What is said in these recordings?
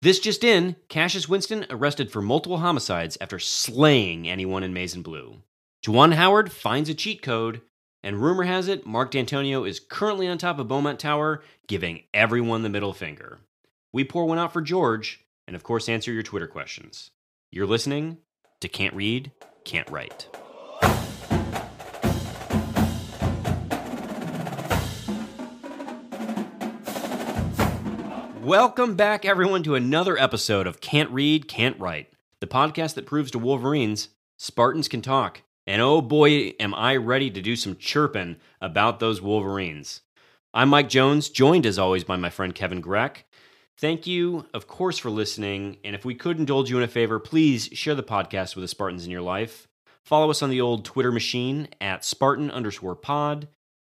This just in Cassius Winston arrested for multiple homicides after slaying anyone in Maize and Blue. Juwan Howard finds a cheat code, and rumor has it Mark Dantonio is currently on top of Beaumont Tower, giving everyone the middle finger. We pour one out for George, and of course, answer your Twitter questions. You're listening to Can't Read, Can't Write. Welcome back, everyone, to another episode of Can't Read, Can't Write, the podcast that proves to Wolverines Spartans can talk. And oh boy, am I ready to do some chirping about those Wolverines. I'm Mike Jones, joined as always by my friend Kevin Greck. Thank you, of course, for listening. And if we could indulge you in a favor, please share the podcast with the Spartans in your life. Follow us on the old Twitter machine at Spartan underscore pod.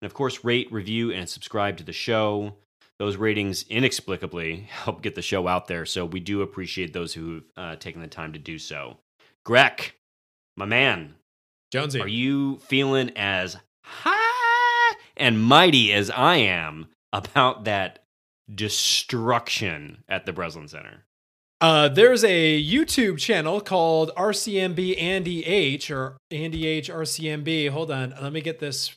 And of course, rate, review, and subscribe to the show those ratings inexplicably help get the show out there. So we do appreciate those who've uh, taken the time to do so. Greg, my man, Jonesy, are you feeling as high and mighty as I am about that destruction at the Breslin Center? Uh, there's a YouTube channel called RCMB Andy H or Andy H RCMB. Hold on, let me get this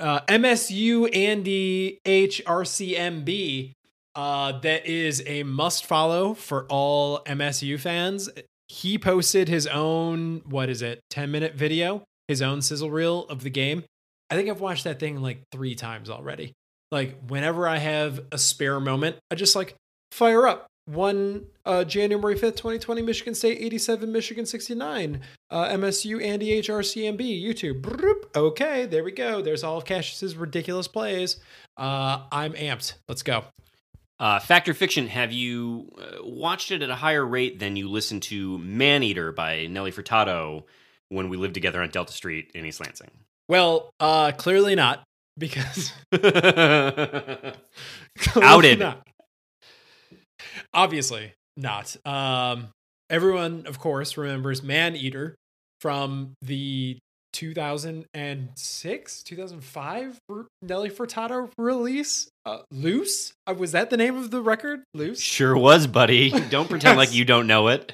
uh, MSU Andy HRCMB uh, that is a must follow for all MSU fans. He posted his own, what is it, 10 minute video, his own sizzle reel of the game. I think I've watched that thing like three times already. Like, whenever I have a spare moment, I just like fire up one uh, January 5th, 2020, Michigan State 87, Michigan 69. Uh, MSU Andy H RCMB YouTube. Broop. Okay, there we go. There's all of Cassius's ridiculous plays. Uh, I'm amped. Let's go. Uh, Fact or Fiction, have you uh, watched it at a higher rate than you listened to Man Eater by Nelly Furtado when we lived together on Delta Street in East Lansing? Well, uh, clearly not because outed. Not. Obviously not. Um, everyone, of course, remembers Man Eater from the 2006, 2005 Nelly Furtado release. Uh, Loose? Uh, was that the name of the record? Loose? Sure was, buddy. Don't pretend yes. like you don't know it.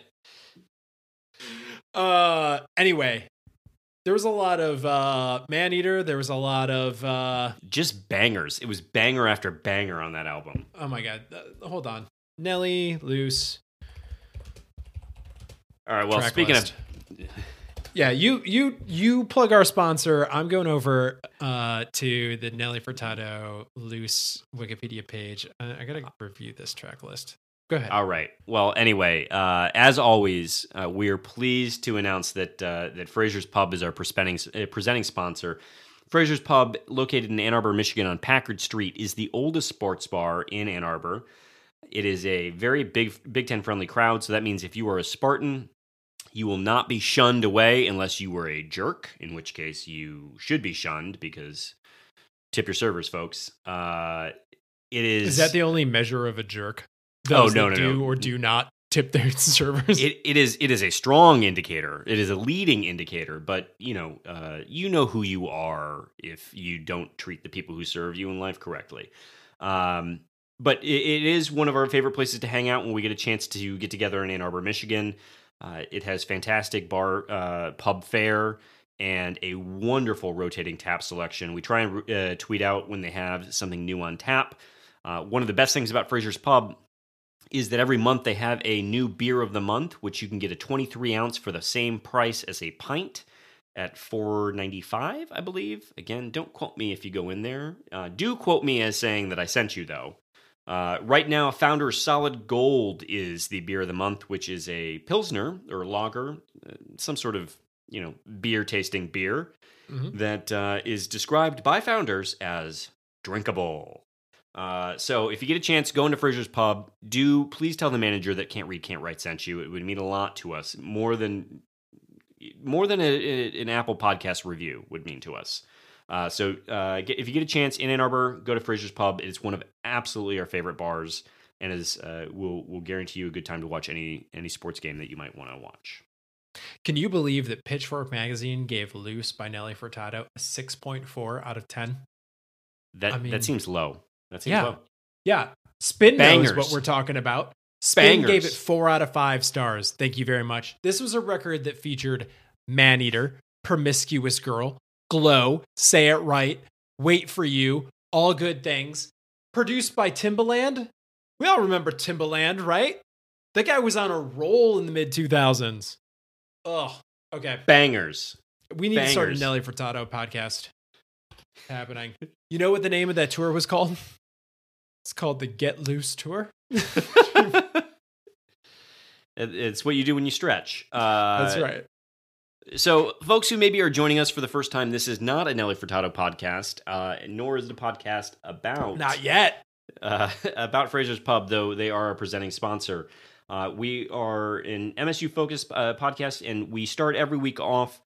Uh, anyway, there was a lot of uh Man Eater. There was a lot of uh just bangers. It was banger after banger on that album. Oh my god! Uh, hold on. Nelly, Loose. All right. Well, speaking list. of. Yeah, you you you plug our sponsor. I'm going over uh, to the Nelly Furtado loose Wikipedia page. I, I gotta review this track list. Go ahead. All right. Well, anyway, uh, as always, uh, we are pleased to announce that uh, that Fraser's Pub is our presenting uh, presenting sponsor. Fraser's Pub, located in Ann Arbor, Michigan, on Packard Street, is the oldest sports bar in Ann Arbor. It is a very big Big Ten friendly crowd, so that means if you are a Spartan, you will not be shunned away unless you were a jerk, in which case you should be shunned because tip your servers, folks. Uh, it is. Is that the only measure of a jerk? Those oh no, no, do no. or do not tip their servers. It, it is it is a strong indicator. It is a leading indicator, but you know, uh, you know who you are if you don't treat the people who serve you in life correctly. Um, but it, it is one of our favorite places to hang out when we get a chance to get together in Ann Arbor, Michigan. Uh, it has fantastic bar uh, pub fare and a wonderful rotating tap selection. We try and uh, tweet out when they have something new on tap. Uh, one of the best things about Fraser's Pub is that every month they have a new beer of the month, which you can get a 23 ounce for the same price as a pint at 4.95, I believe. Again, don't quote me if you go in there. Uh, do quote me as saying that I sent you though. Uh, right now, Founder's Solid Gold is the beer of the month, which is a pilsner or lager, uh, some sort of you know beer tasting beer mm-hmm. that uh, is described by Founders as drinkable. Uh, so if you get a chance, go into Fraser's Pub. Do please tell the manager that Can't Read Can't Write sent you. It would mean a lot to us, more than more than a, a, an Apple Podcast review would mean to us. Uh, so uh, get, if you get a chance in Ann Arbor, go to Fraser's Pub. It's one of absolutely our favorite bars, and is uh, will will guarantee you a good time to watch any any sports game that you might want to watch. Can you believe that Pitchfork Magazine gave "Loose" by Nelly Furtado a six point four out of ten? That I mean, that seems low. That seems yeah, low. Yeah, Spin Bangers. knows what we're talking about. Spin gave it four out of five stars. Thank you very much. This was a record that featured Maneater, Promiscuous Girl, Glow, Say It Right, Wait for You, All Good Things. Produced by Timbaland. We all remember Timbaland, right? That guy was on a roll in the mid 2000s. Oh, okay. Bangers. We need to start a Nelly Furtado podcast happening. You know what the name of that tour was called? It's called the Get Loose Tour. It's what you do when you stretch. Uh, That's right. So, folks who maybe are joining us for the first time, this is not a Nelly Furtado podcast, uh, nor is a podcast about Not yet. uh, about Fraser's Pub, though they are a presenting sponsor. Uh, we are an MSU focused uh, podcast, and we start every week off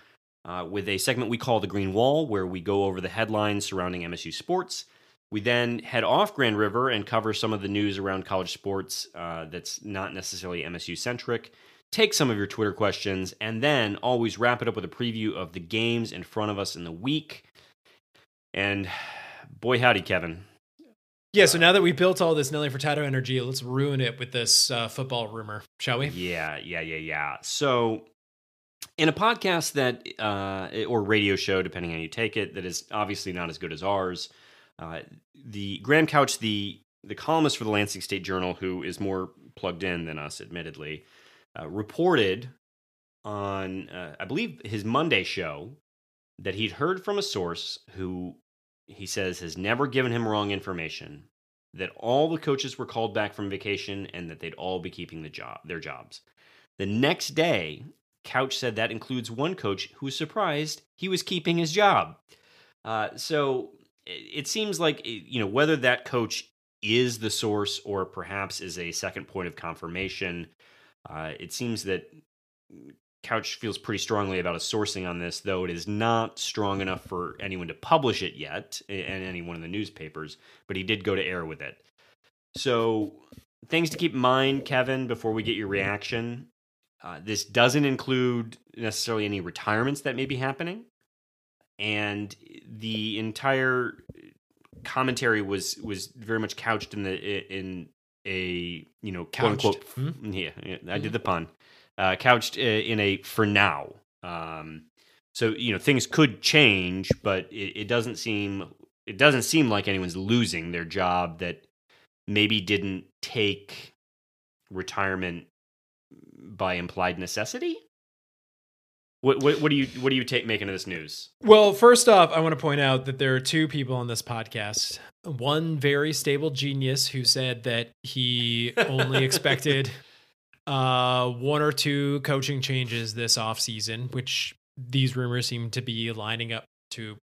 uh, with a segment we call the Green Wall, where we go over the headlines surrounding MSU sports. We then head off Grand River and cover some of the news around college sports uh, that's not necessarily MSU centric. Take some of your Twitter questions, and then always wrap it up with a preview of the games in front of us in the week. And boy, howdy, Kevin. Yeah, so now that we built all this Nelly Furtado energy, let's ruin it with this uh, football rumor, shall we? Yeah, yeah, yeah, yeah. So, in a podcast that, uh, or radio show, depending on how you take it, that is obviously not as good as ours, uh, the Graham Couch, the the columnist for the Lansing State Journal, who is more plugged in than us, admittedly, uh, reported on, uh, I believe, his Monday show that he'd heard from a source who he says has never given him wrong information that all the coaches were called back from vacation and that they'd all be keeping the job their jobs. The next day, Couch said that includes one coach who was surprised he was keeping his job. Uh, so it, it seems like you know whether that coach is the source or perhaps is a second point of confirmation. Uh, it seems that Couch feels pretty strongly about a sourcing on this, though it is not strong enough for anyone to publish it yet in any one of the newspapers. But he did go to air with it. So things to keep in mind, Kevin, before we get your reaction. Uh, this doesn't include necessarily any retirements that may be happening, and the entire commentary was was very much couched in the in a you know quote Couched. unquote Hmm? yeah, yeah, I did the pun. Uh, couched uh, in a for now. Um, so you know things could change, but it, it doesn't seem it doesn't seem like anyone's losing their job that maybe didn't take retirement by implied necessity. What what, what do you what do you take making of this news? Well, first off, I want to point out that there are two people on this podcast. One very stable genius who said that he only expected uh, one or two coaching changes this offseason, which these rumors seem to be lining up to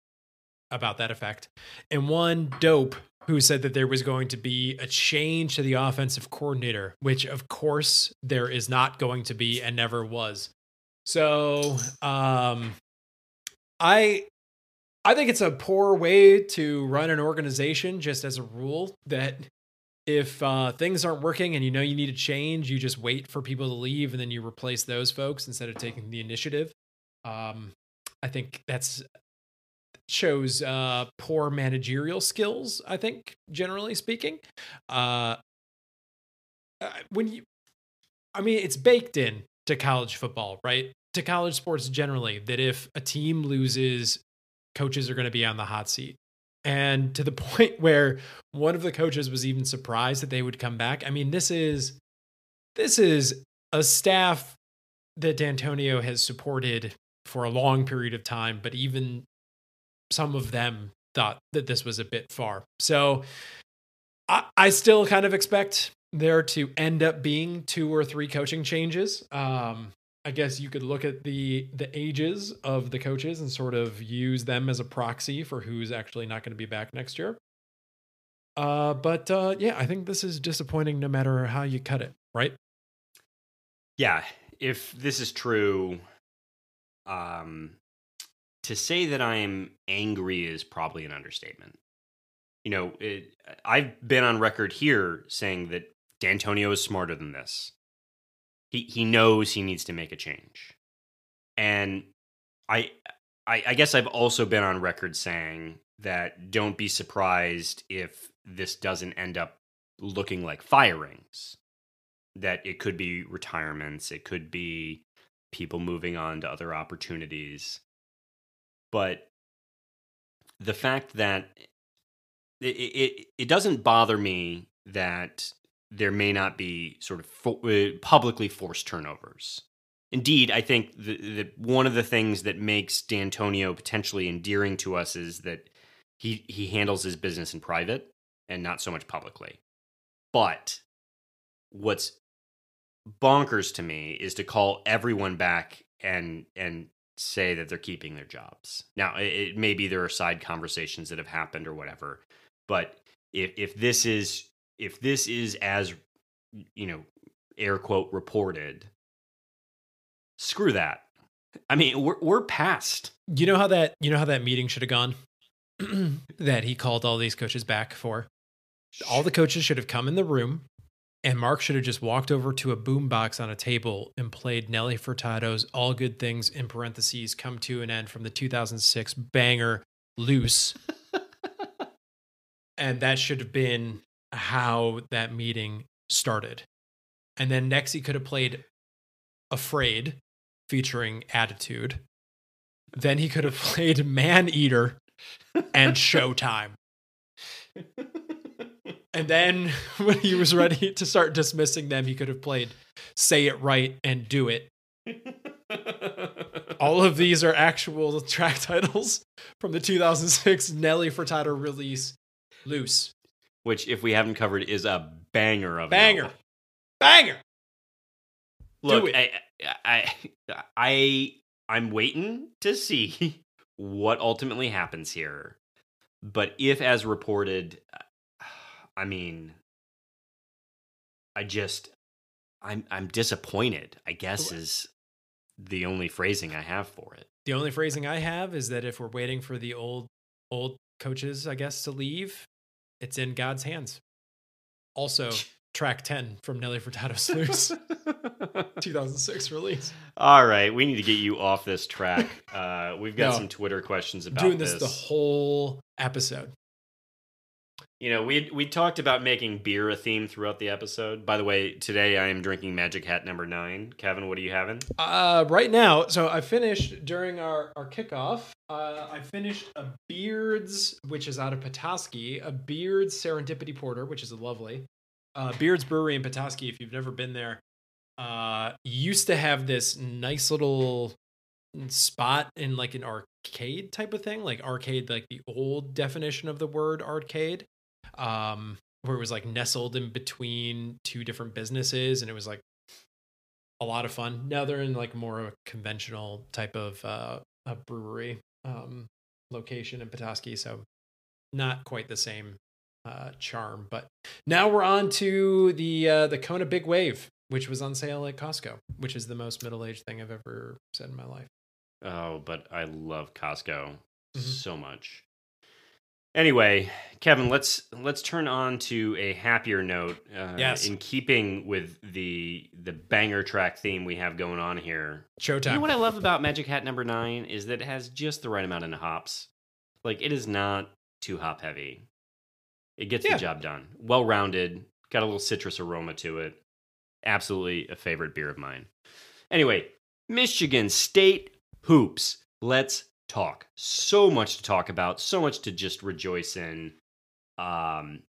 about that effect. And one dope who said that there was going to be a change to the offensive coordinator, which of course there is not going to be and never was. So, um, I I think it's a poor way to run an organization just as a rule that if uh, things aren't working and you know you need to change, you just wait for people to leave and then you replace those folks instead of taking the initiative. Um, I think that's shows uh, poor managerial skills. I think generally speaking, uh, uh, when you, I mean, it's baked in to college football, right? To college sports generally, that if a team loses, coaches are going to be on the hot seat. And to the point where one of the coaches was even surprised that they would come back. I mean, this is this is a staff that Dantonio has supported for a long period of time, but even some of them thought that this was a bit far. So I, I still kind of expect there to end up being two or three coaching changes. Um, I guess you could look at the the ages of the coaches and sort of use them as a proxy for who's actually not going to be back next year. Uh, but uh, yeah, I think this is disappointing no matter how you cut it, right? Yeah, if this is true, um, to say that I'm angry is probably an understatement. You know, it, I've been on record here saying that Dantonio is smarter than this. He he knows he needs to make a change, and I I, I guess I've also been on record saying that don't be surprised if this doesn't end up looking like firings that it could be retirements, it could be people moving on to other opportunities. But the fact that it, it, it doesn't bother me that there may not be sort of fo- uh, publicly forced turnovers. Indeed, I think that one of the things that makes Dantonio potentially endearing to us is that he he handles his business in private and not so much publicly. But what's bonkers to me is to call everyone back and and say that they're keeping their jobs. Now, it, it maybe there are side conversations that have happened or whatever, but if if this is if this is as you know air quote reported, screw that. I mean, we're we're past. You know how that you know how that meeting should have gone. that he called all these coaches back for. All the coaches should have come in the room, and Mark should have just walked over to a boombox on a table and played Nelly Furtado's "All Good Things" in parentheses come to an end from the 2006 banger "Loose," and that should have been how that meeting started. And then next, he could have played "Afraid," featuring Attitude. Then he could have played "Man Eater." and Showtime. and then when he was ready to start dismissing them, he could have played Say It Right and Do It. All of these are actual track titles from the 2006 Nelly Furtado release, Loose. Which, if we haven't covered, is a banger of a banger, banger. Look, I, I, I, I'm waiting to see what ultimately happens here. But if, as reported, I mean, I just, I'm, I'm disappointed. I guess is the only phrasing I have for it. The only phrasing I have is that if we're waiting for the old, old coaches, I guess, to leave, it's in God's hands. Also, track 10 from Nelly Furtado's Loose 2006 release. All right, we need to get you off this track. Uh, we've got no, some Twitter questions about doing this, this the whole episode. You know, we we talked about making beer a theme throughout the episode. By the way, today I am drinking Magic Hat number nine. Kevin, what are you having? Uh, right now, so I finished during our our kickoff. Uh, I finished a Beards, which is out of Petoskey, a Beards Serendipity Porter, which is lovely uh, Beards Brewery in Petoskey, if you've never been there, uh, used to have this nice little spot in like an arcade type of thing, like arcade, like the old definition of the word arcade, um, where it was like nestled in between two different businesses, and it was like a lot of fun. Now they're in like more of a conventional type of uh, a brewery um, location in Petoskey, so not quite the same uh, charm. But now we're on to the uh, the Kona Big Wave, which was on sale at Costco, which is the most middle aged thing I've ever said in my life. Oh, but I love Costco mm-hmm. so much. Anyway, Kevin, let's let's turn on to a happier note. Uh, yes. In keeping with the the banger track theme we have going on here. Showtime. You know what I love about Magic Hat Number Nine is that it has just the right amount of hops. Like it is not too hop heavy. It gets yeah. the job done. Well rounded, got a little citrus aroma to it. Absolutely a favorite beer of mine. Anyway, Michigan State hoops. Let's talk. So much to talk about, so much to just rejoice in. Um,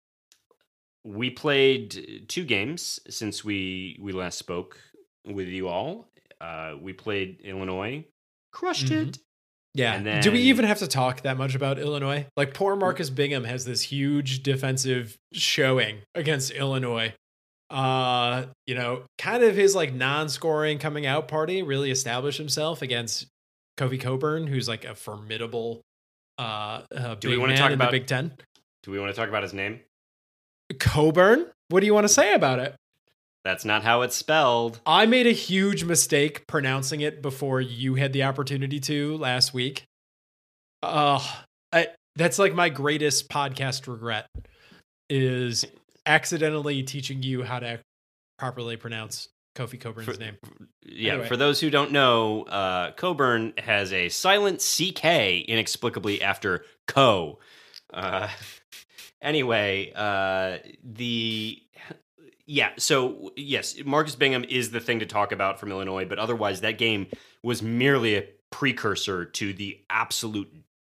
we played two games since we we last spoke with you all. Uh, we played Illinois, crushed mm-hmm. it. Yeah. Then, Do we even have to talk that much about Illinois? Like poor Marcus Bingham has this huge defensive showing against Illinois. Uh, you know, kind of his like non-scoring coming out party really established himself against Kofi Cockburn, who's like a formidable uh, uh Do we want to talk about Big 10. Do we want to talk about his name? Coburn. What do you want to say about it? That's not how it's spelled. I made a huge mistake pronouncing it before you had the opportunity to last week. Uh, I, that's like my greatest podcast regret is accidentally teaching you how to properly pronounce Kofi Cockburn's for, name. Yeah, anyway. for those who don't know, uh, Cockburn has a silent CK inexplicably after Co. Uh, anyway, uh, the yeah, so yes, Marcus Bingham is the thing to talk about from Illinois, but otherwise, that game was merely a precursor to the absolute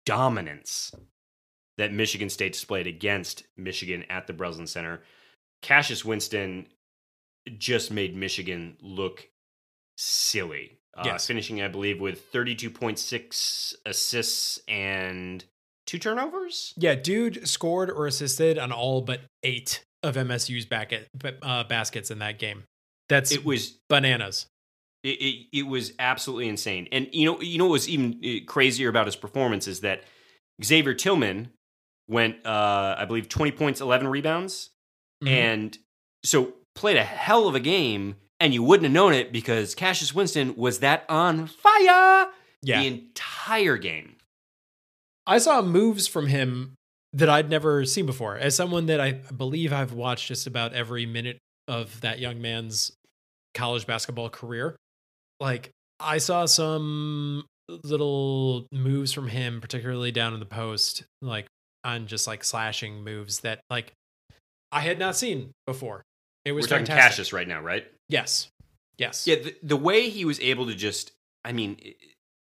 dominance that Michigan State displayed against Michigan at the Breslin Center. Cassius Winston just made Michigan look silly. Uh, Yes. Finishing, I believe, with 32.6 assists and two turnovers. Yeah, dude scored or assisted on all but eight of MSU's back uh, baskets in that game. That's It was bananas. It, it, it was absolutely insane. And you know, you know what was even uh, crazier about his performance is that Xavier Tillman went, uh, I believe, twenty points, eleven rebounds, Mhm. and so played a hell of a game. And you wouldn't have known it because Cassius Winston was that on fire yeah, the entire game. I saw moves from him that I'd never seen before. As someone that I believe I've watched just about every minute of that young man's college basketball career, like I saw some little moves from him, particularly down in the post, like on just like slashing moves that like I had not seen before. It was We're talking. Cassius right now, right? Yes. Yes. Yeah, the, the way he was able to just, I mean,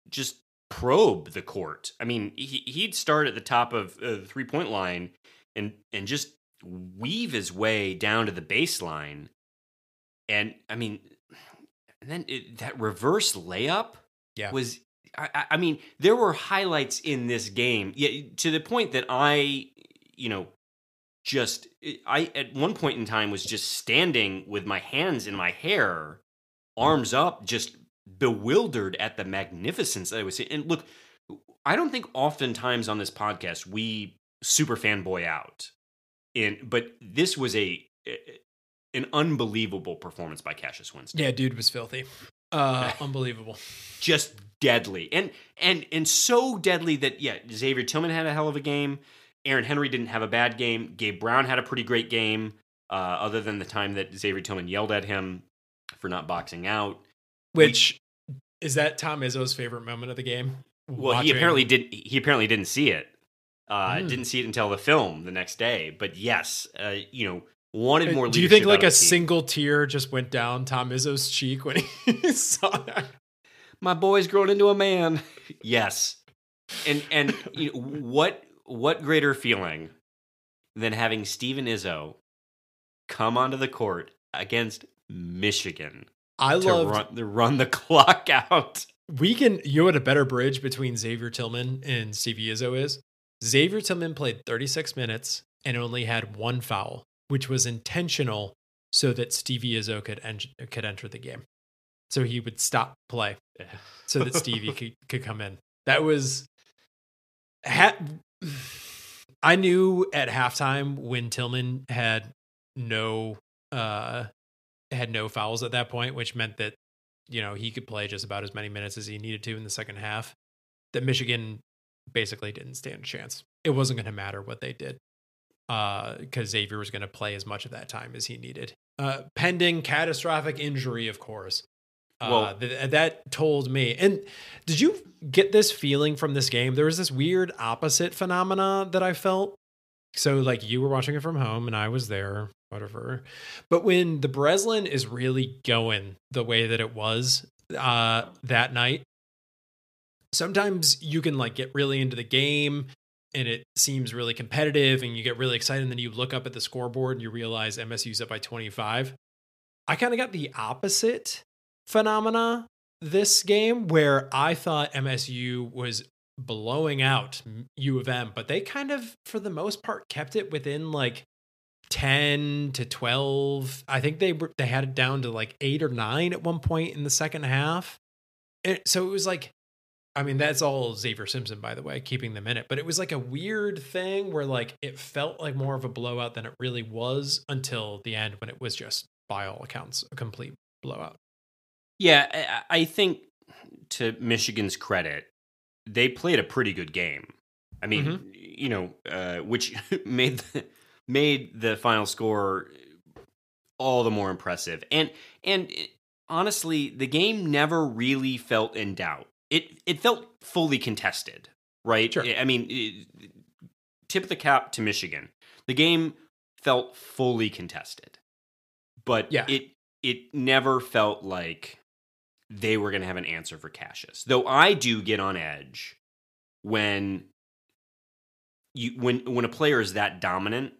just probe the court. I mean, he, he'd start at the top of uh, the three point line and and just weave his way down to the baseline. And I mean, and then it, that reverse layup Yeah. was. I, I- I mean, there were highlights in this game, yeah, to the point that I, you know, just I at one point in time was just standing with my hands in my hair, arms up, just bewildered at the magnificence that I was seeing. And look, I don't think oftentimes on this podcast we super fanboy out. In but this was a an unbelievable performance by Cassius Winston. Yeah, dude was filthy. Uh unbelievable. Just deadly. And and and so deadly that yeah, Xavier Tillman had a hell of a game. Aaron Henry didn't have a bad game. Gabe Brown had a pretty great game, uh, other than the time that Xavier Tillman yelled at him for not boxing out. Which is that Tom Izzo's favorite moment of the game? Well, he apparently did. He apparently didn't see it. Uh, Hmm. Didn't see it until the film the next day. But yes, uh, you know, wanted more. Uh, Do you think like a of the team. single tear just went down Tom Izzo's cheek when he saw that? my boy's grown into a man? yes, and and you know, what what greater feeling than having Steven Izzo come onto the court against Michigan I love run, to run the clock out? we can you know what a better bridge between Xavier Tillman and Stevie Izzo is? Xavier Tillman played 36 minutes and only had one foul, which was intentional so that Stevie Izzo could en- could enter the game. So he would stop play so that Stevie could, could come in. That was ha- I knew at halftime when Tillman had no uh had no fouls at that point, which meant that you know he could play just about as many minutes as he needed to in the second half. That Michigan basically didn't stand a chance. It wasn't going to matter what they did because Xavier was going to play as much of that time as he needed, uh, pending catastrophic injury, of course. Uh, th- that told me. And did you get this feeling from this game? There was this weird opposite phenomena that I felt. So, like, you were watching it from home and I was there, whatever. But when the Breslin is really going the way that it was uh, that night, sometimes you can like get really into the game and it seems really competitive and you get really excited and then you look up at the scoreboard and you realize MSU's up by 25. I kind of got the opposite phenomena this game where I thought MSU was blowing out U of M, but they kind of for the most part kept it within like 10 to 12. I think they were they had it down to like 8 or 9 at one point in the second half. So it was like I mean, that's all Xavier Simpson, by the way, keeping them in it. But it was like a weird thing where like it felt like more of a blowout than it really was until the end when it was just, by all accounts, a complete blowout. Yeah, I, I think to Michigan's credit, they played a pretty good game. I mean, Mm-hmm. you know, uh, which made the, made the final score all the more impressive. And and honestly, the game never really felt in doubt. It it felt fully contested, right? Sure. I mean, it, tip of the cap to Michigan. The game felt fully contested. but Yeah. it it never felt like they were going to have an answer for Cassius. Though I do get on edge when you when when a player is that dominant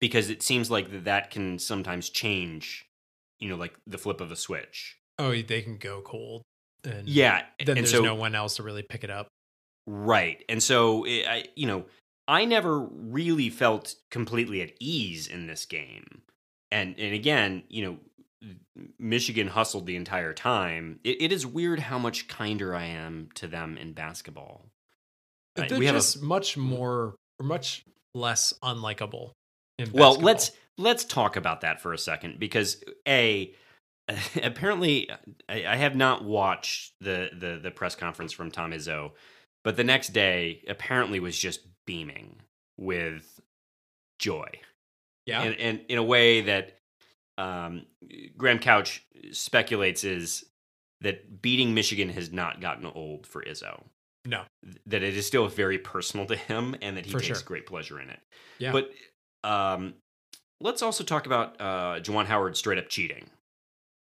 because it seems like that, that can sometimes change, you know, like the flip of a switch. Oh, they can go cold. And Yeah, Then and there's so no one else to really pick it up. Right. And so, it, I, you know, I never really felt completely at ease in this game. And and again, you know, Michigan hustled the entire time. It, it is weird how much kinder I am to them in basketball. They're we have a- just much more, or much less unlikable. In well, let's let's talk about that for a second because a apparently I, I have not watched the, the the press conference from Tom Izzo, but the next day apparently was just beaming with joy. Yeah. and, and in a way that um, Graham Couch speculates is that beating Michigan has not gotten old for Izzo. No. that it is still very personal to him, and that he For takes sure. great pleasure in it. Yeah. But um, let's also talk about uh, Juwan Howard straight up cheating,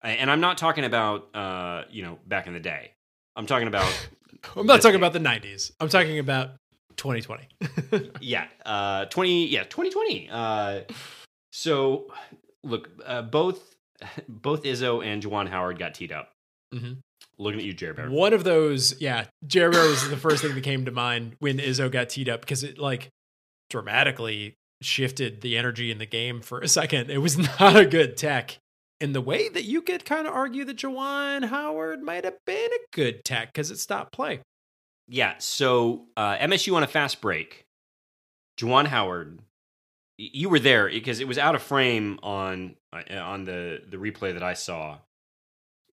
and I'm not talking about uh, you know back in the day. I'm talking about I'm not talking game. about the 90s. I'm talking about 2020. yeah, uh, twenty, yeah, twenty twenty. Uh, so look, uh, both both Izzo and Juwan Howard got teed up. Mhm. Looking at you, Jerry Bear. One of those, yeah, Jerry Bear was the first thing that came to mind when Izzo got teed up because it like dramatically shifted the energy in the game for a second. It was not a good tech. In the way that you could kind of argue that Juwan Howard might have been a good tech because it stopped play. Yeah, so uh, MSU on a fast break. Juwan Howard, you were there because it was out of frame on uh, on the the replay that I saw.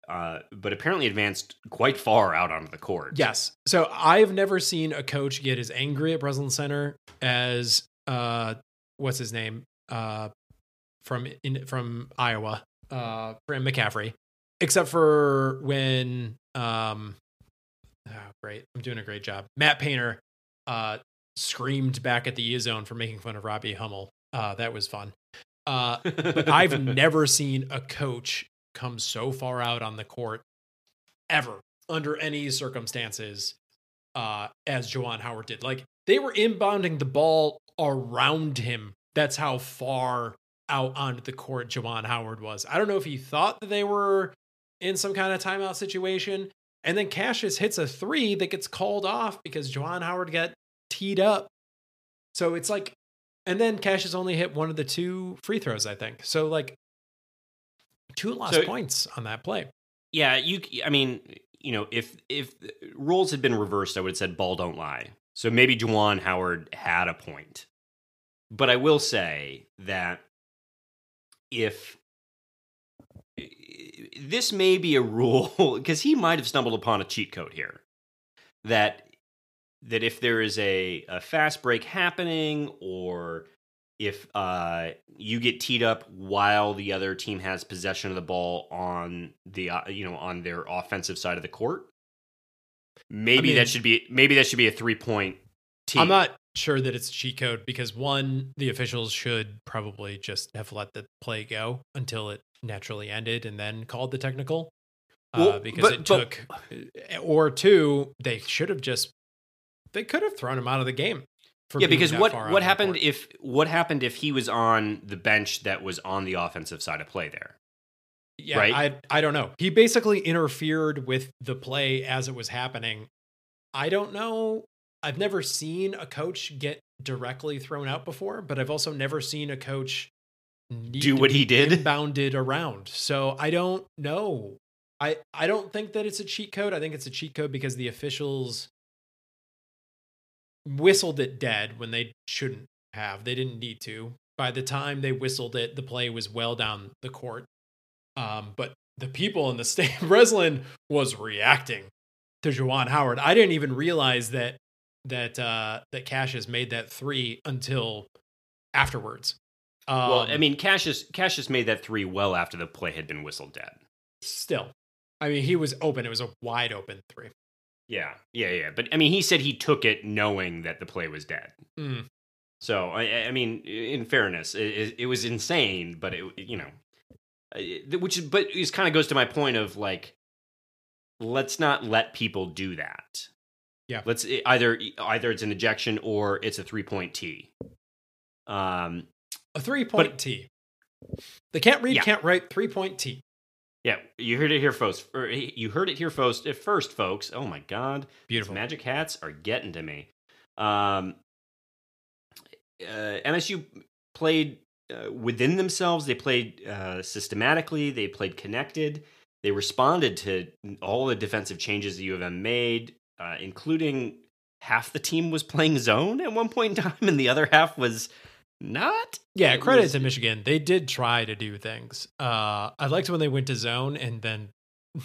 Uh, but apparently advanced quite far out onto the court. Yes. So I've never seen a coach get as angry at Breslin Center as uh what's his name? Uh from in from Iowa. Uh McCaffery. Except for when um oh, great. I'm doing a great job. Matt Painter uh screamed back at the E zone for making fun of Robbie Hummel. Uh that was fun. Uh but I've never seen a coach come so far out on the court ever under any circumstances uh, as Juwan Howard did. Like they were inbounding the ball around him. That's how far out onto the court Juwan Howard was. I don't know if he thought that they were in some kind of timeout situation. And then Cassius hits a three that gets called off because Juwan Howard got teed up. So it's like, and then Cassius only hit one of the two free throws, I think. So like two lost So- points on that play. Yeah, you. I mean, you know, if if rules had been reversed, I would have said "ball don't lie." So maybe Juwan Howard had a point, but I will say that if this may be a rule, because he might have stumbled upon a cheat code here, that that if there is a, a fast break happening or if uh, you get teed up while the other team has possession of the ball on the uh, you know on their offensive side of the court, maybe mean- that should be maybe that should be a three point team. I'm not sure that it's a cheat code because one, the officials should probably just have let the play go until it naturally ended and then called the technical. uh, Well, because but- it but- took, or two, they should have just, they could have thrown him out of the game. Yeah, because what what happened if what happened if he was on the bench that was on the offensive side of play there? Yeah, right? I I don't know. He basically interfered with the play as it was happening. I don't know. I've never seen a coach get directly thrown out before, but I've also never seen a coach need Do what he did? bounded around. So I don't know. I I don't think that it's a cheat code. I think it's a cheat code because the officials whistled it dead when they shouldn't have. They didn't need to. By the time they whistled it, the play was well down the court. Um, but the people in the state, Breslin was reacting to Juwan Howard. I didn't even realize that that uh, that Cassius made that three until afterwards. Um, well, I mean, Cassius Cassius made that three well after the play had been whistled dead. still, I mean, he was open. It was a wide open three. Yeah, yeah, yeah. But I mean, he said he took it knowing that the play was dead. Mm. So I, I mean, in fairness, it, it, it was insane, but it you know which, but is kind of goes to my point of like, let's not let people do that. Yeah. Let's either either it's an ejection or it's a three point tee. Um, a three point t. They can't read, Yeah. can't write. Three point tee. Yeah, you heard it here, folks. Or, You heard it here, folks. At first, folks. Oh my god, these Beautiful. magic hats are getting to me. Um, uh, MSU played uh, within themselves. They played uh, systematically. They played connected. They responded to all the defensive changes the U of M made, uh, including half the team was playing zone at one point in time, and the other half was not. Yeah, It credit was- to Michigan. They did try to do things. Uh, I liked when they went to zone and then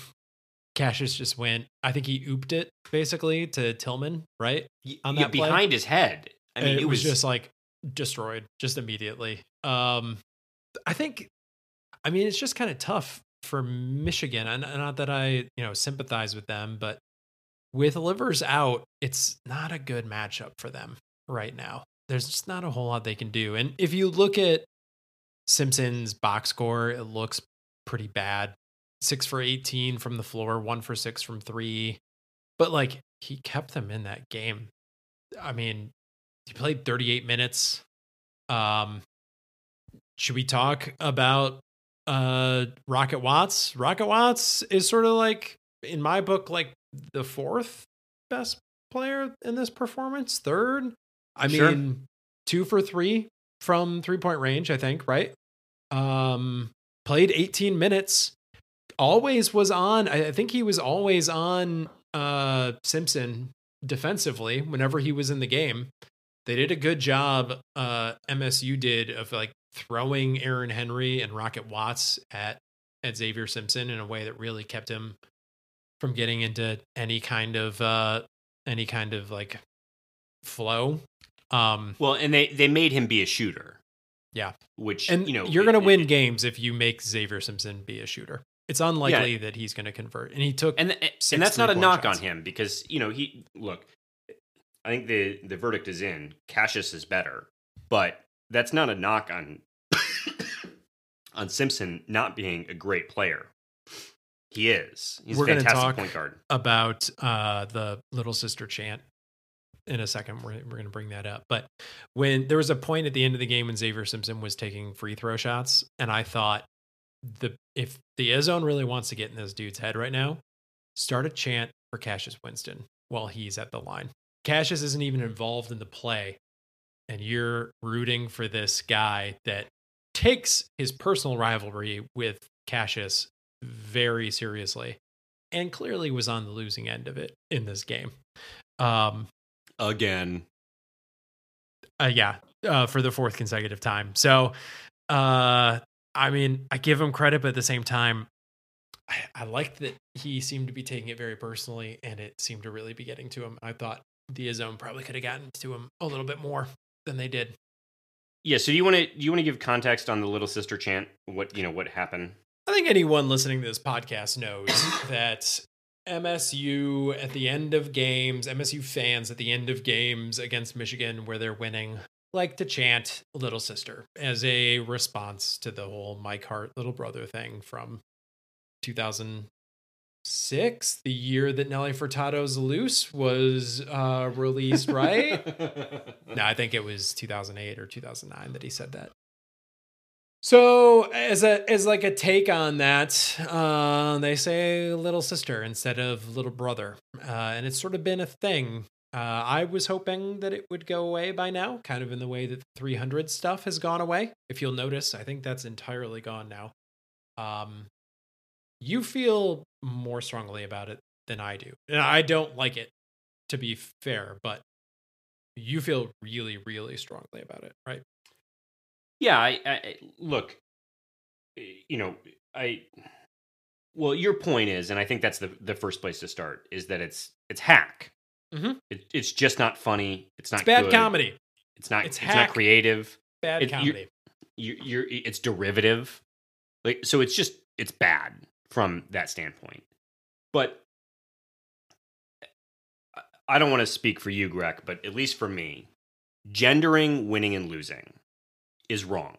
Cassius just went. I think he ooped it basically to Tillman, right? on yeah, that play? behind his head. I mean, And it, was, just like destroyed just immediately. Um, I think, I mean, it's just kind of tough for Michigan, and not that I you know sympathize with them, but with Livers out, it's not a good matchup for them right now. There's just not a whole lot they can do, and if you look at Simpson's box score, it looks pretty bad. Six for 18 from the floor, one for six from three. But like he kept them in that game. I mean, he played 38 minutes. Um, should we talk about uh Rocket Watts? Rocket Watts is sort of like in my book like the fourth best player in this performance, third. I Sure. mean, 2 for 3 from three-point range, I think, right? Um played 18 minutes. Always was on. I I think he was always on uh Simpson defensively whenever he was in the game. They did a good job uh MSU did of like throwing Aaron Henry and Rocket Watts at at Xavier Simpson in a way that really kept him from getting into any kind of uh any kind of like flow. Um well, and they they made him be a shooter. Yeah. which and you know you're going to win it- games if you make Xavier Simpson be a shooter. It's unlikely that he's going to convert. And he took and and that's not a knock shots. on him because you know he look. I think the the verdict is in. Cassius is better, but that's not a knock on on Simpson not being a great player. He is. He's We're a fantastic talk- point guard. about uh the little sister chant in a second we're, we're going to bring that up but when there was a point at the end of the game when xavier simpson was taking free throw shots and i thought the if the zone really wants to get in this dude's head right now start a chant for cassius winston while he's at the line cassius isn't even involved in the play and you're rooting for this guy that takes his personal rivalry with cassius very seriously and clearly was on the losing end of it in this game. Um, Again, uh, yeah, uh, for the fourth consecutive time. So, uh, I mean, I give him credit, but at the same time, I, I liked that he seemed to be taking it very personally, and it seemed to really be getting to him. I thought the zone probably could have gotten to him a little bit more than they did. yeah. So do you want to do you want to give context on the little sister chant? What you know? What happened? I think anyone listening to this podcast knows that MSU at the end of games, MSU fans at the end of games against Michigan where they're winning, like to chant Little Sister as a response to the whole Mike Hart little brother thing from 2006, the year that Nelly Furtado's Loose was uh, released, right? No, I think it was 2008 or 2009 that he said that. So, as a as like a take on that, uh, they say little sister instead of little brother, uh, and it's sort of been a thing. Uh, I was hoping that it would go away by now, kind of in the way that the 300 stuff has gone away. If you'll notice, I think that's entirely gone now. Um, you feel more strongly about it than I do, and I don't like it, to be fair, but you feel really, really strongly about it, right? Yeah, I, I look. You know, I. Well, your point is, and I think that's the the first place to start is that it's it's hack. Mhm. It, it's just not funny. It's not It's bad good, comedy. It's not. It's It's, not creative. Bad It- comedy. You, you're. It's derivative. Like so, it's just it's bad from that standpoint. But I don't want to speak for you, Greg, but at least for me, gendering winning and losing is wrong.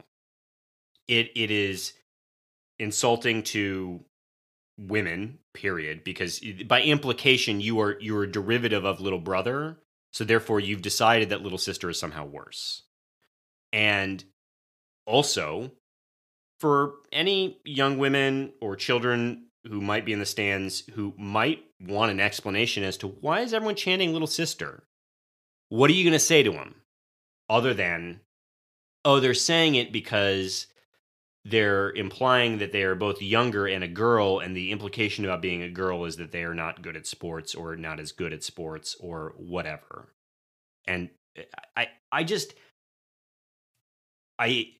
It it is insulting to women period because by implication you are you're a derivative of little brother so therefore you've decided that little sister is somehow worse and also for any young women or children who might be in the stands who might want an explanation as to why is everyone chanting little sister what are you going to say to them other than oh they're saying it because they're implying that they are both younger and a girl, and the implication about being a girl is that they are not good at sports or not as good at sports or whatever. And eh, I, I just, I,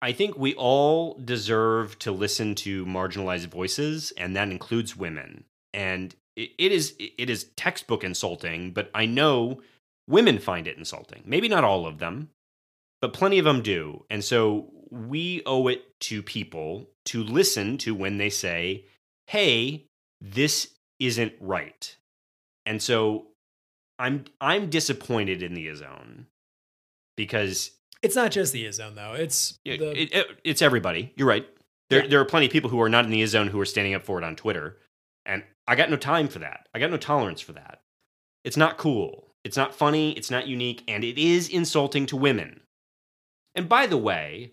I think we all deserve to listen to marginalized voices, and that includes women. And it, it is, it is textbook insulting, but I know women find it insulting. Maybe not all of them, but plenty of them do. And so we owe it to people to listen to when they say, "Hey, this isn't right." And so I'm I'm disappointed in the Izzone because it's not just the Izzone though. It's it, the, it, it, it's everybody. You're right. There Yeah. there are plenty of people who are not in the Izzone who are standing up for it on Twitter, and I got no time for that. I got no tolerance for that. It's not cool. It's not funny. It's not unique, and it is insulting to women. And by the way,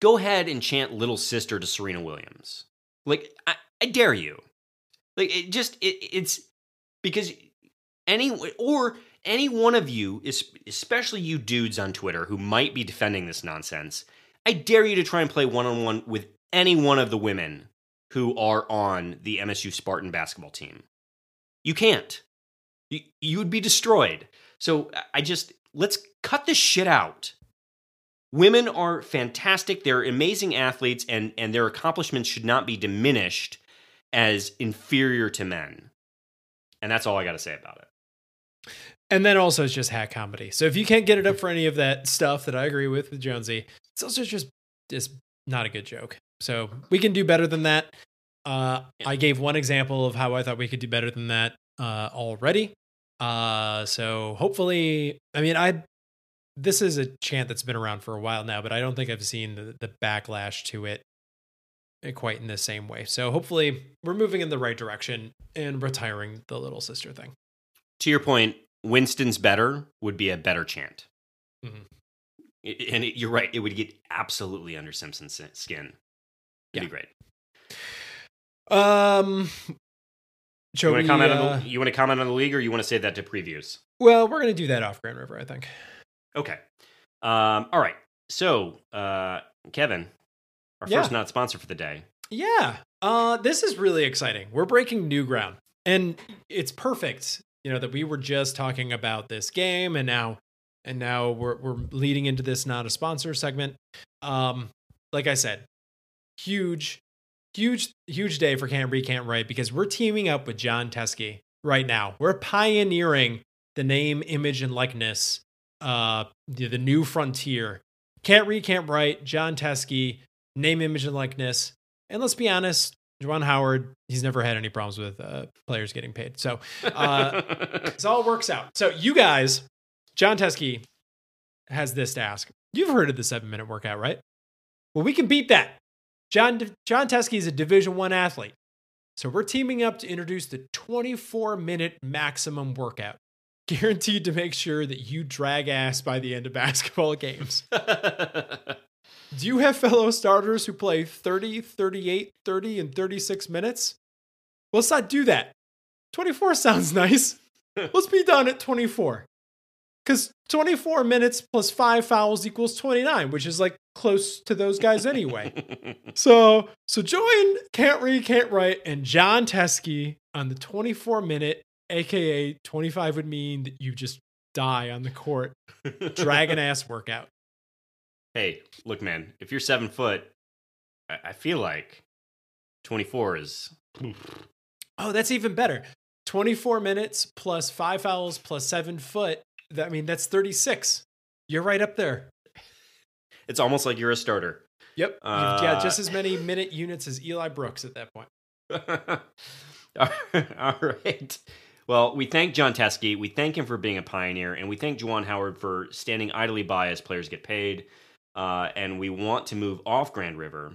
go ahead and chant "Little Sister" to Serena Williams. Like I, I dare you. Like it just it, it's because any or any one of you, es- especially you dudes on Twitter who might be defending this nonsense, I dare you to try and play one on one with any one of the women who are on the MSU Spartan basketball team. You can't. You, you would be destroyed. So I just let's cut this shit out. Women are fantastic. They're amazing athletes, and, and their accomplishments should not be diminished as inferior to men. And that's all I got to say about it. and then also it's just hack comedy. So if you can't get it up for any of that stuff that I agree with with Jonesy, it's also just just not a good joke. So we can do better than that. Uh, I gave one example of how I thought we could do better than that uh, already. Uh, so hopefully, I mean, I this is a chant that's been around for a while now, but I don't think I've seen the, the backlash to it uh, quite in the same way. So hopefully, we're moving in the right direction and retiring the little sister thing. To your point, Winston's better would be a better chant. Mhm. I- And it, you're right, it would get absolutely under Simpson's skin. It'd be Yeah. great. Um, You want to comment uh, on the you want to comment on the league, or you want to save that to previews? Well, we're gonna do that off Grand River, I think. Okay. Um, all right. So, uh, Kevin, our Yeah. first not sponsor for the day. Yeah. Uh, this is really exciting. We're breaking new ground, and it's perfect. You know that we were just talking about this game, and now, and now we're we're leading into this not a sponsor segment. Um, like I said, huge, huge, huge day for Can't Read, Can't Write because we're teaming up with Jon Teske right now. We're pioneering the name, image, and likeness, uh, the, the new frontier. Can't read, can't write. Jon Teske, name, image, and likeness. And let's be honest, Juwan Howard, he's never had any problems with uh, players getting paid. So uh, so all works out. So you guys, Jon Teske has this to ask. You've heard of the seven minute workout, right? Well, we can beat that. John Jon Teske is a Division One athlete, so we're teaming up to introduce the 24 minute maximum workout, guaranteed to make sure that you drag ass by the end of basketball games. Do you have fellow starters who play 30, 38, 30, and 36 minutes? Well, let's not do that. 24 sounds nice. Let's be done at 24. Because 24 minutes plus five fouls equals 29, which is like close to those guys anyway. so, so join Can't Read, Can't Write, and Jon Teske on the 24 minute, aka 25 would mean that you just die on the court, dragon ass workout. hey, look, man, if you're seven foot, I, I feel like 24 is. Oh, that's even better. 24 minutes plus five fouls plus seven foot. That, I mean, that's 36. You're right up there. It's almost like you're a starter. Yep. You've Uh, got just as many minute units as Eli Brooks at that point. All right. Well, we thank Jon Teske. We thank him for being a pioneer, and we thank Juwan Howard for standing idly by as players get paid. Uh, and we want to move off Grand River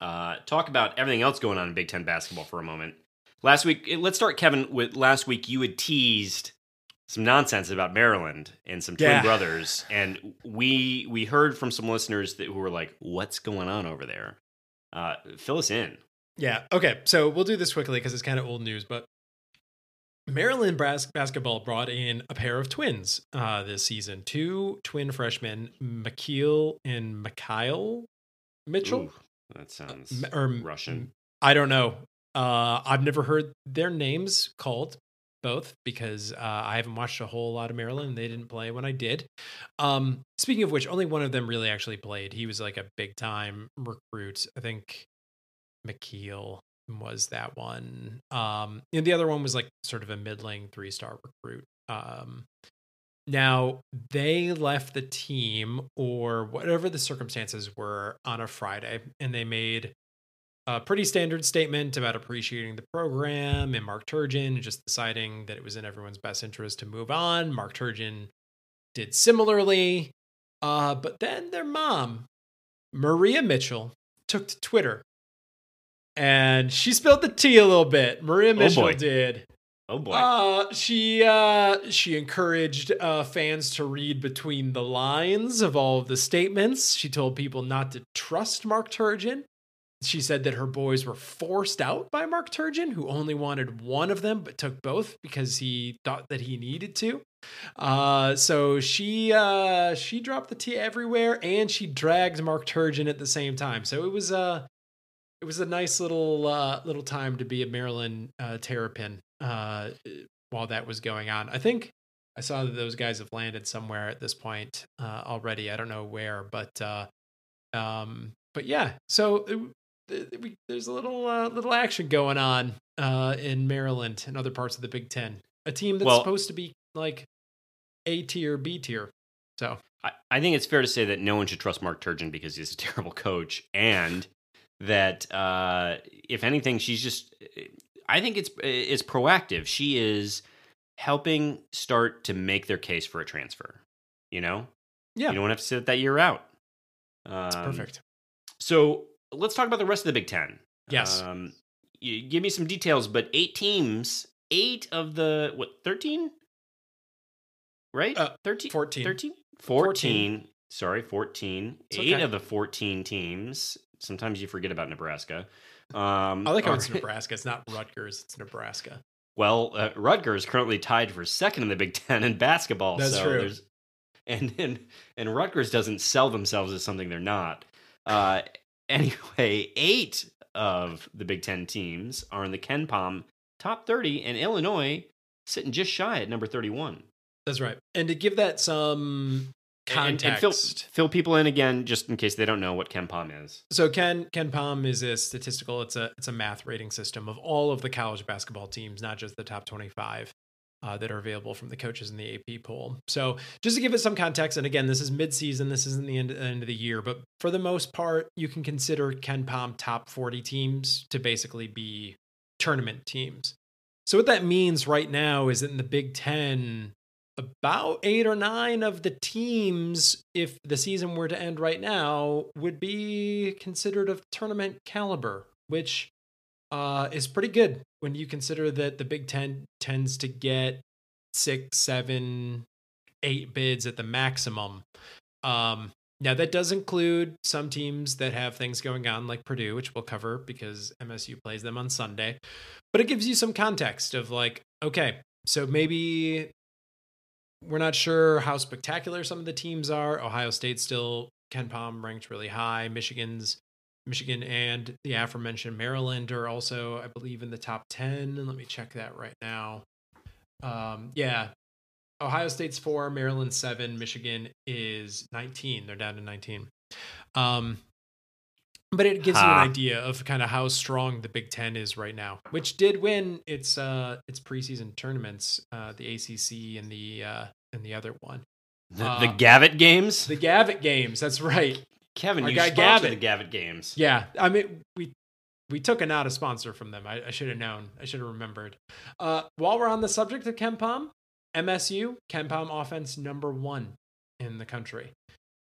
uh, talk about everything else going on in Big Ten basketball for a moment. Last week, eh, let's start, Kevin, with last week you had teased some nonsense about Maryland and some twin Yeah. brothers, and we we heard from some listeners that who were like, "What's going on over there?" Uh, fill us in. Yeah. Okay. So we'll do this quickly because it's kind of old news, but Maryland bras- basketball brought in a pair of twins uh, this season. Two twin freshmen, McKeel and Mikhail Mitchell. Ooh, that sounds M- or Russian. I don't know. Uh, I've never heard their names called both because uh, I haven't watched a whole lot of Maryland. They didn't play when I did. Um, speaking of which, only one of them really actually played. He was like a big time recruit. I think McKeel was that one. Um, and the other one was like sort of a middling three star recruit. Um, now they left the team or whatever the circumstances were on a Friday, and they made a pretty standard statement about appreciating the program and Mark Turgeon just deciding that it was in everyone's best interest to move on. Mark Turgeon did similarly. Uh, but then their mom, Maria Mitchell, took to Twitter and she spilled the tea a little bit. Maria Mitchell boy. did. Oh boy. Uh, she uh, she encouraged uh, fans to read between the lines of all of the statements. She told people not to trust Mark Turgeon. She said that her boys were forced out by Mark Turgeon, who only wanted one of them but took both because he thought that he needed to. Uh, so she uh, she dropped the tea everywhere, and she dragged Mark Turgeon at the same time. So it was uh it was a nice little uh, little time to be a Maryland uh, terrapin uh, while that was going on. I think I saw that those guys have landed somewhere at this point uh, already. I don't know where, but uh, um, but yeah. So it, we, there's a little uh, little action going on uh, in Maryland and other parts of the Big Ten. A team that's Well- supposed to be like A tier, B tier. So I, I think it's fair to say that no one should trust Mark Turgeon because he's a terrible coach, and that uh, if anything, she's just. I think it's it's proactive. She is helping start to make their case for a transfer. You know, yeah, you don't have to sit that year out. Um, it's perfect. So let's talk about the rest of the Big Ten. Yes. Um, you give me some details, but eight teams, eight of the what, thirteen? Right? Uh, 13? 14. 13? 14. 14. Sorry, 14. It's Eight okay. of the 14 teams. Sometimes you forget about Nebraska. Um, I like how it's Nebraska. It's not Rutgers. It's Nebraska. well, uh, Rutgers currently tied for second in the Big Ten in basketball. That's so true. There's, and, and and Rutgers doesn't sell themselves as something they're not. Uh, anyway, eight of the Big Ten teams are in the KenPom top 30, and Illinois sitting just shy at number 31. That's right. And to give that some context, And, fill, fill people in again, just in case they don't know what KenPom is. so Ken KenPom is a statistical. It's a it's a math rating system of all of the college basketball teams, not just the top twenty five. Uh, that are available from the coaches in the AP poll. So, just to give it some context, and again, this is mid-season. This isn't the end, end of the year, but for the most part, you can consider KenPom top 40 teams to basically be tournament teams. So, what that means right now is that in the Big Ten, about eight or nine of the teams, if the season were to end right now, would be considered of tournament caliber, which uh, is pretty good when you consider that the Big Ten tends to get six, seven, eight bids at the maximum. Um, now that does include some teams that have things going on, like Purdue, which we'll cover because MSU plays them on Sunday. But it gives you some context of like, okay, so maybe we're not sure how spectacular some of the teams are. Ohio State still KenPom ranked really high. Michigan's Michigan and the aforementioned Maryland are also, I believe, in the top 10. And let me check that right now. Um, yeah. Ohio State's four, Maryland seven, Michigan is 19. They're down to 19. Um, but it gives you an idea of kind of how strong the Big Ten is right now, which did win its uh its preseason tournaments, uh, the ACC and the uh and the other one, The, Uh, the Gavitt games? the Gavitt games. That's right. Kevin, our you guy sponsor Gavitt. the Gavitt games. Yeah, I mean we we took a not a sponsor from them. I, I should have known. I should have remembered. Uh, while we're on the subject of KenPom, MSU KenPom offense number one in the country.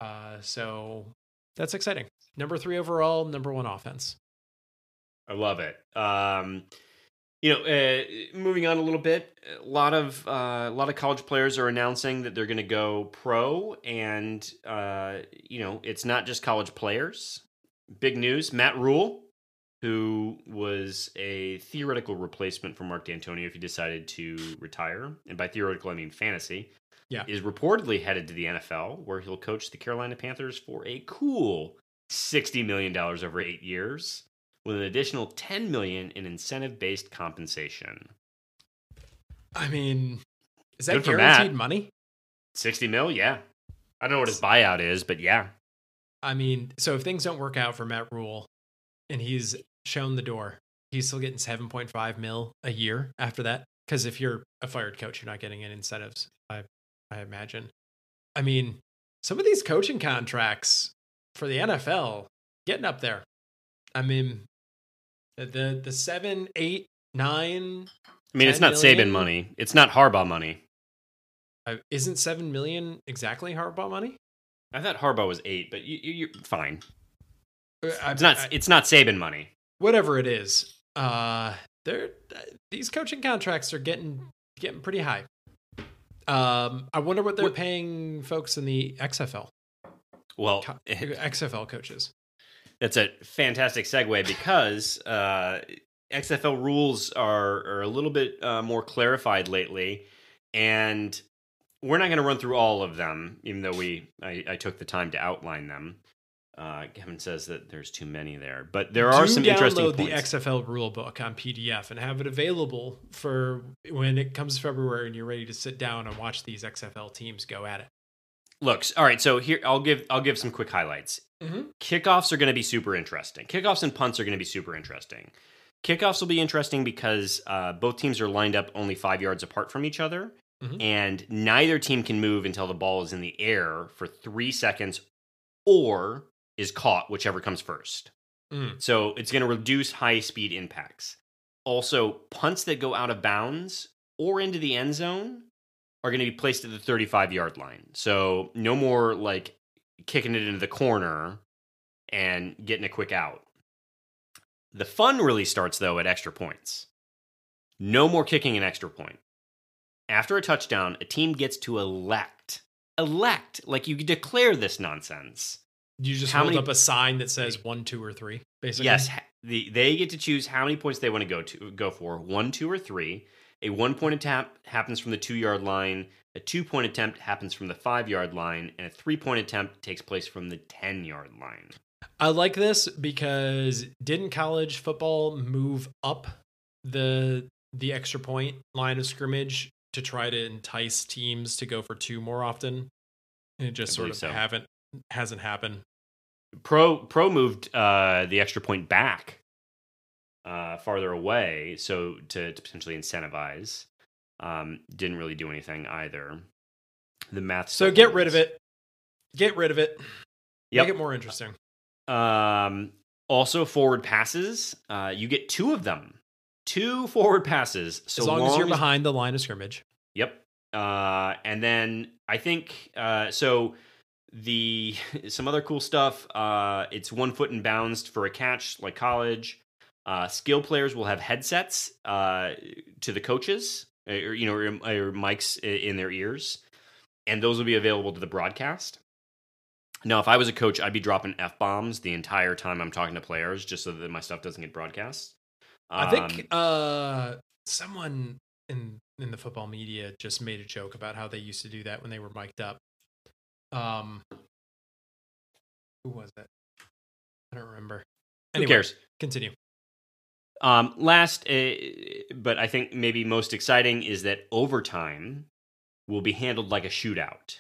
Uh, so that's exciting. Number three overall, number one offense. I love it. Um, you know, uh, moving on a little bit, a lot of uh, a lot of college players are announcing that they're going to go pro, and uh, you know, it's not just college players. Big news: Matt Rhule, who was a theoretical replacement for Mark Dantonio if he decided to retire, and by theoretical I mean fantasy. Yeah. is reportedly headed to the NFL, where he'll coach the Carolina Panthers for a cool sixty million dollars over eight years with an additional 10 million in incentive-based compensation. I mean, is that guaranteed money? 60 mil, yeah. I don't know what his buyout is, but yeah. I mean, so if things don't work out for Matt Rhule and he's shown the door, he's still getting 7.5 mil a year after that. Because if you're a fired coach, you're not getting any incentives, I, I imagine. I mean, some of these coaching contracts for the NFL getting up there. I mean, the the, seven, eight, nine I mean, it's not million? Saban money. It's not Harbaugh money. uh, isn't seven million exactly Harbaugh money? I thought Harbaugh was 8, but you, you, you're fine. Uh, I- It's not I- it's not Saban money. whatever it is, uh, they're these coaching contracts are getting getting pretty high. Um, I wonder what they're What- paying folks in the XFL, Well, co- XFL coaches. That's a fantastic segue because uh, XFL rules are, are a little bit uh, more clarified lately, and we're not going to run through all of them, even though we I, I took the time to outline them. Uh, Kevin says that there's too many there, but there are Do some interesting download points. the XFL rule book on PDF and have it available for when it comes February and you're ready to sit down and watch these XFL teams go at it. Looks all right. So here I'll give I'll give some quick highlights. Mhm. Kickoffs are going to be super interesting. Kickoffs and punts are going to be super interesting. Kickoffs will be interesting because uh, both teams are lined up only five yards apart from each other, Mhm. and neither team can move until the ball is in the air for three seconds or is caught, whichever comes first. Mm. So it's going to reduce high speed impacts. Also, punts that go out of bounds or into the end zone are going to be placed at the 35 yard line. So no more like kicking it into the corner and getting a quick out. The fun really starts though at extra points. No more kicking an extra point. After a touchdown, a team gets to elect, elect, like you declare this nonsense. You just How hold many- up a sign that says one, two, or three, basically. Yes, the, they get to choose how many points they want to go to go for one, two, or three. A one point attempt happens from the two yard line. A two point attempt happens from the five yard line, and a three point attempt takes place from the ten yard line. I like this because didn't college football move up the the extra point line of scrimmage to try to entice teams to go for two more often? And it just I sort of so. haven't hasn't happened. Pro Pro moved uh, the extra point back uh, farther away, so to, to potentially incentivize. Um, didn't really do anything either. The math. So get rid of it. Get rid of it. Yep. Make it more interesting. Um, also, forward passes. Uh, you get two of them. Two forward passes. So as long, as you're behind the line of scrimmage. Yep. Uh, and then I think uh, so. The some other cool stuff. Uh, it's one foot in bounds for a catch, like college. Uh, skill players will have headsets uh, to the coaches, or you know, or, or mics in their ears, and those will be available to the broadcast. Now, if I was a coach, I'd be dropping f bombs the entire time I'm talking to players, just so that my stuff doesn't get broadcast. I think Um, uh someone in in the football media just made a joke about how they used to do that when they were mic'd up. Um who was it? I don't remember. who cares? Continue. Um, last, uh, but I think maybe most exciting is that overtime will be handled like a shootout.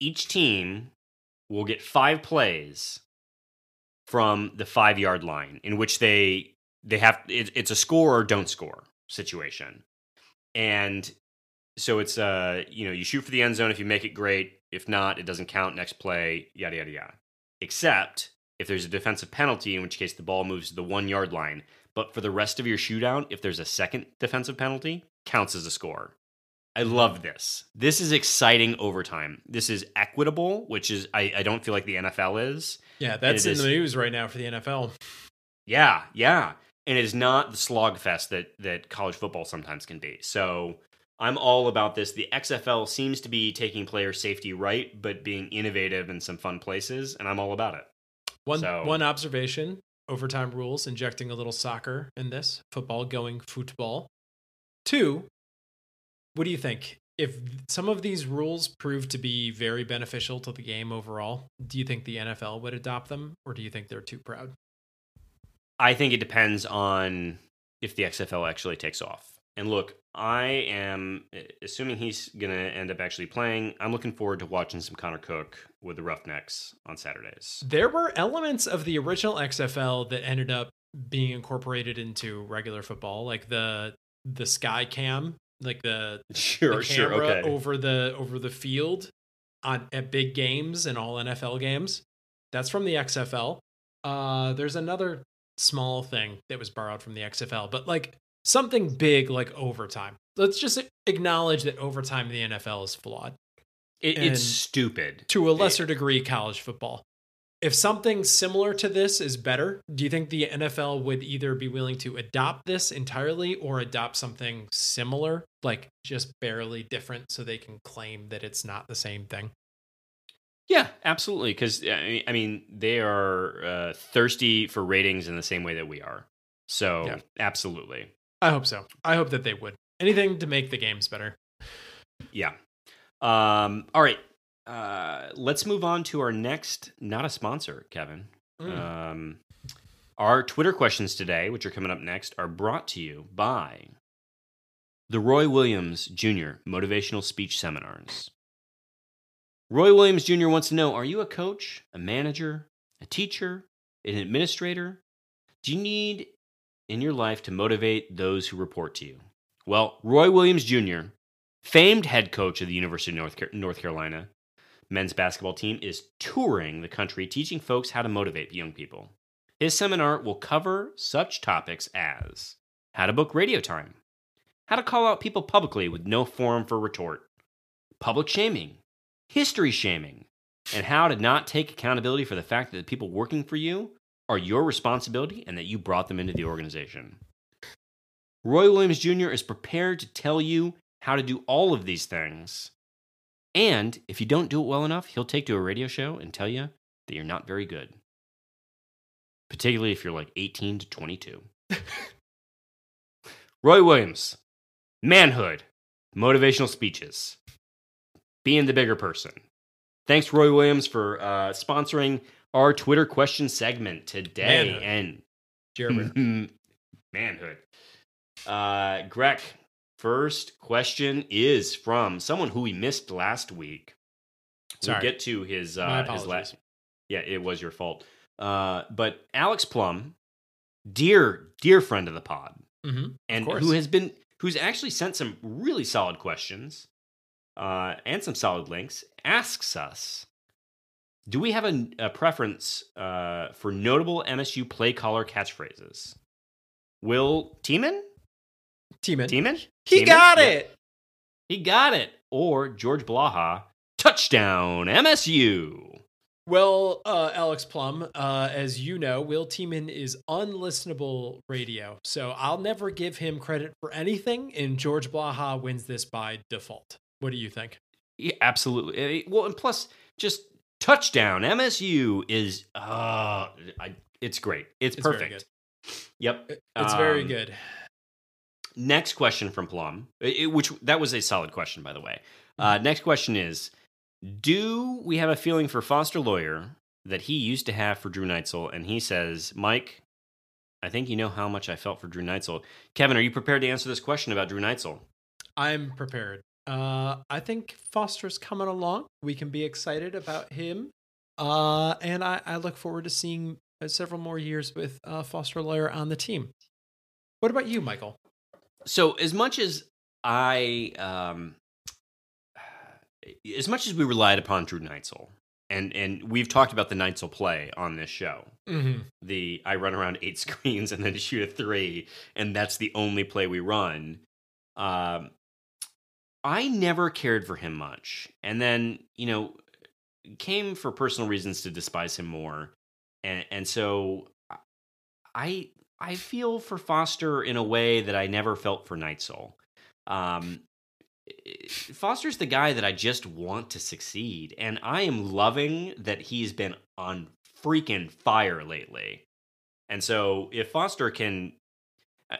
Each team will get five plays from the five yard line, in which they they have it, it's a score or don't score situation, and so it's uh you know you shoot for the end zone if you make it great, if not it doesn't count. Next play, yada yada yada. Except if there's a defensive penalty, in which case the ball moves to the one yard line. But for the rest of your shootout, if there's a second defensive penalty, counts as a score. I mm-hmm. love this. This is exciting overtime. This is equitable, which is I, I don't feel like the NFL is. Yeah, that's in is- the news right now for the NFL. Yeah, yeah. And it is not the slogfest that that college football sometimes can be. So I'm all about this. The XFL seems to be taking player safety right, but being innovative in some fun places, and I'm all about it. One So- one observation: overtime rules, injecting a little soccer in this football, going football. Two, what do you think? If some of these rules prove to be very beneficial to the game overall, do you think the NFL would adopt them, or do you think they're too proud? I think it depends on if the XFL actually takes off. And look, I am assuming he's going to end up actually playing. I'm looking forward to watching some Connor Cook with the Roughnecks on Saturdays. There were elements of the original XFL that ended up being incorporated into regular football, like the the sky cam, like the Sure, the sure, camera okay. over the over the field on at big games and all NFL games. That's from the XFL. Uh, there's another small thing that was borrowed from the XFL, but like something big like overtime. Let's just acknowledge that overtime in the NFL is flawed It, it's stupid. to a lesser degree. College football. If something similar to this is better, do you think the NFL would either be willing to adopt this entirely or adopt something similar, like just barely different, so they can claim that it's not the same thing? Yeah, absolutely. Because I mean, they are uh, thirsty for ratings in the same way that we are. So, Yeah. absolutely. I hope so. I hope that they would. Anything to make the games better. Yeah. Um, all right. Uh, let's move on to our next, not a sponsor, Kevin. Mm. Um, our Twitter questions today, which are coming up next, are brought to you by the Roy Williams Jr. Motivational Speech Seminars. Roy Williams Jr. wants to know Are you a coach, a manager, a teacher, an administrator? Do you need in your life to motivate those who report to you? Well, Roy Williams Jr., famed head coach of the University of North, Car- North Carolina men's basketball team, is touring the country teaching folks how to motivate young people. His seminar will cover such topics as how to book radio time, how to call out people publicly with no forum for retort, public shaming, history shaming, and how to not take accountability for the fact that the people working for you are your responsibility and that you brought them into the organization. Roy Williams Jr. is prepared to tell you how to do all of these things. And if you don't do it well enough, he'll take to a radio show and tell you that you're not very good. Particularly if you're like 18 to 22. Roy Williams, manhood, motivational speeches, being the bigger person. Thanks, Roy Williams, for uh, sponsoring our Twitter question segment today. Manhood. And Jeremy. manhood. Uh, Greg, first question is from someone who we missed last week. Sorry. We'll get to his uh, his last. Yeah, it was your fault. Uh, but Alex Plum, dear dear friend of the pod, Mhm. and who has been who's actually sent some really solid questions uh, and some solid links, asks us. Do we have a, a preference uh, for notable MSU play caller catchphrases? Will Tieman? Tieman. Tieman? He Tieman? got Yeah. it. He got it. Or George Blaha, touchdown MSU. Well, uh, Alex Plum, uh, as you know, Will Tieman is unlistenable radio, so I'll never give him credit for anything, and George Blaha wins this by default. What do you think? Yeah, absolutely. Eh, Well, and plus, just touchdown MSU is uh, I, it's great. It's, It's perfect. Yep. It's very Um, good. Next question from Plum, it- which that was a solid question, by the way. Mm-hmm. Uh, next question is Do we have a feeling for Foster Loyer that he used to have for Drew Neitzel? And he says, Mike, I think you know how much I felt for Drew Neitzel. Kevin, are you prepared to answer this question about Drew Neitzel? I'm prepared. Uh, I think Foster's coming along. We can be excited about him. Uh, and I, I look forward to seeing uh, several more years with uh, Foster Loyer on the team. What about you, Michael? So, as much as I, um, as much as we relied upon Drew Neitzel, and and we've talked about the Neitzel play on this show, Mm-hmm. the I run around eight screens and then shoot a three, and that's the only play we run. Um, I never cared for him much, and then you know came for personal reasons to despise him more, and and so I I feel for Foster in a way that I never felt for Neitzel. Um, Foster's the guy that I just want to succeed, and I am loving that he's been on freaking fire lately. And so, if Foster can,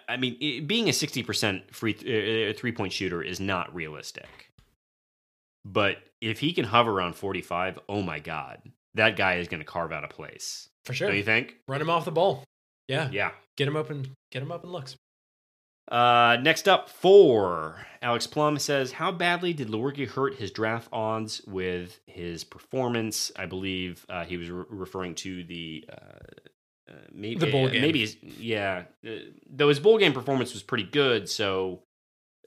I mean, being a sixty percent free uh, three point shooter is not realistic. But if he can hover around forty five, oh my god, that guy is going to carve out a place for sure. Don't you think? Run him off the ball. Yeah, yeah. Get him open. Get him up in looks. Uh, next up, four. Alex Plum says, "How badly did Lewerke hurt his draft odds with his performance?" I believe uh, he was re- referring to the uh, uh, maybe the bowl game. Maybe yeah, uh, though his bowl game performance was pretty good. So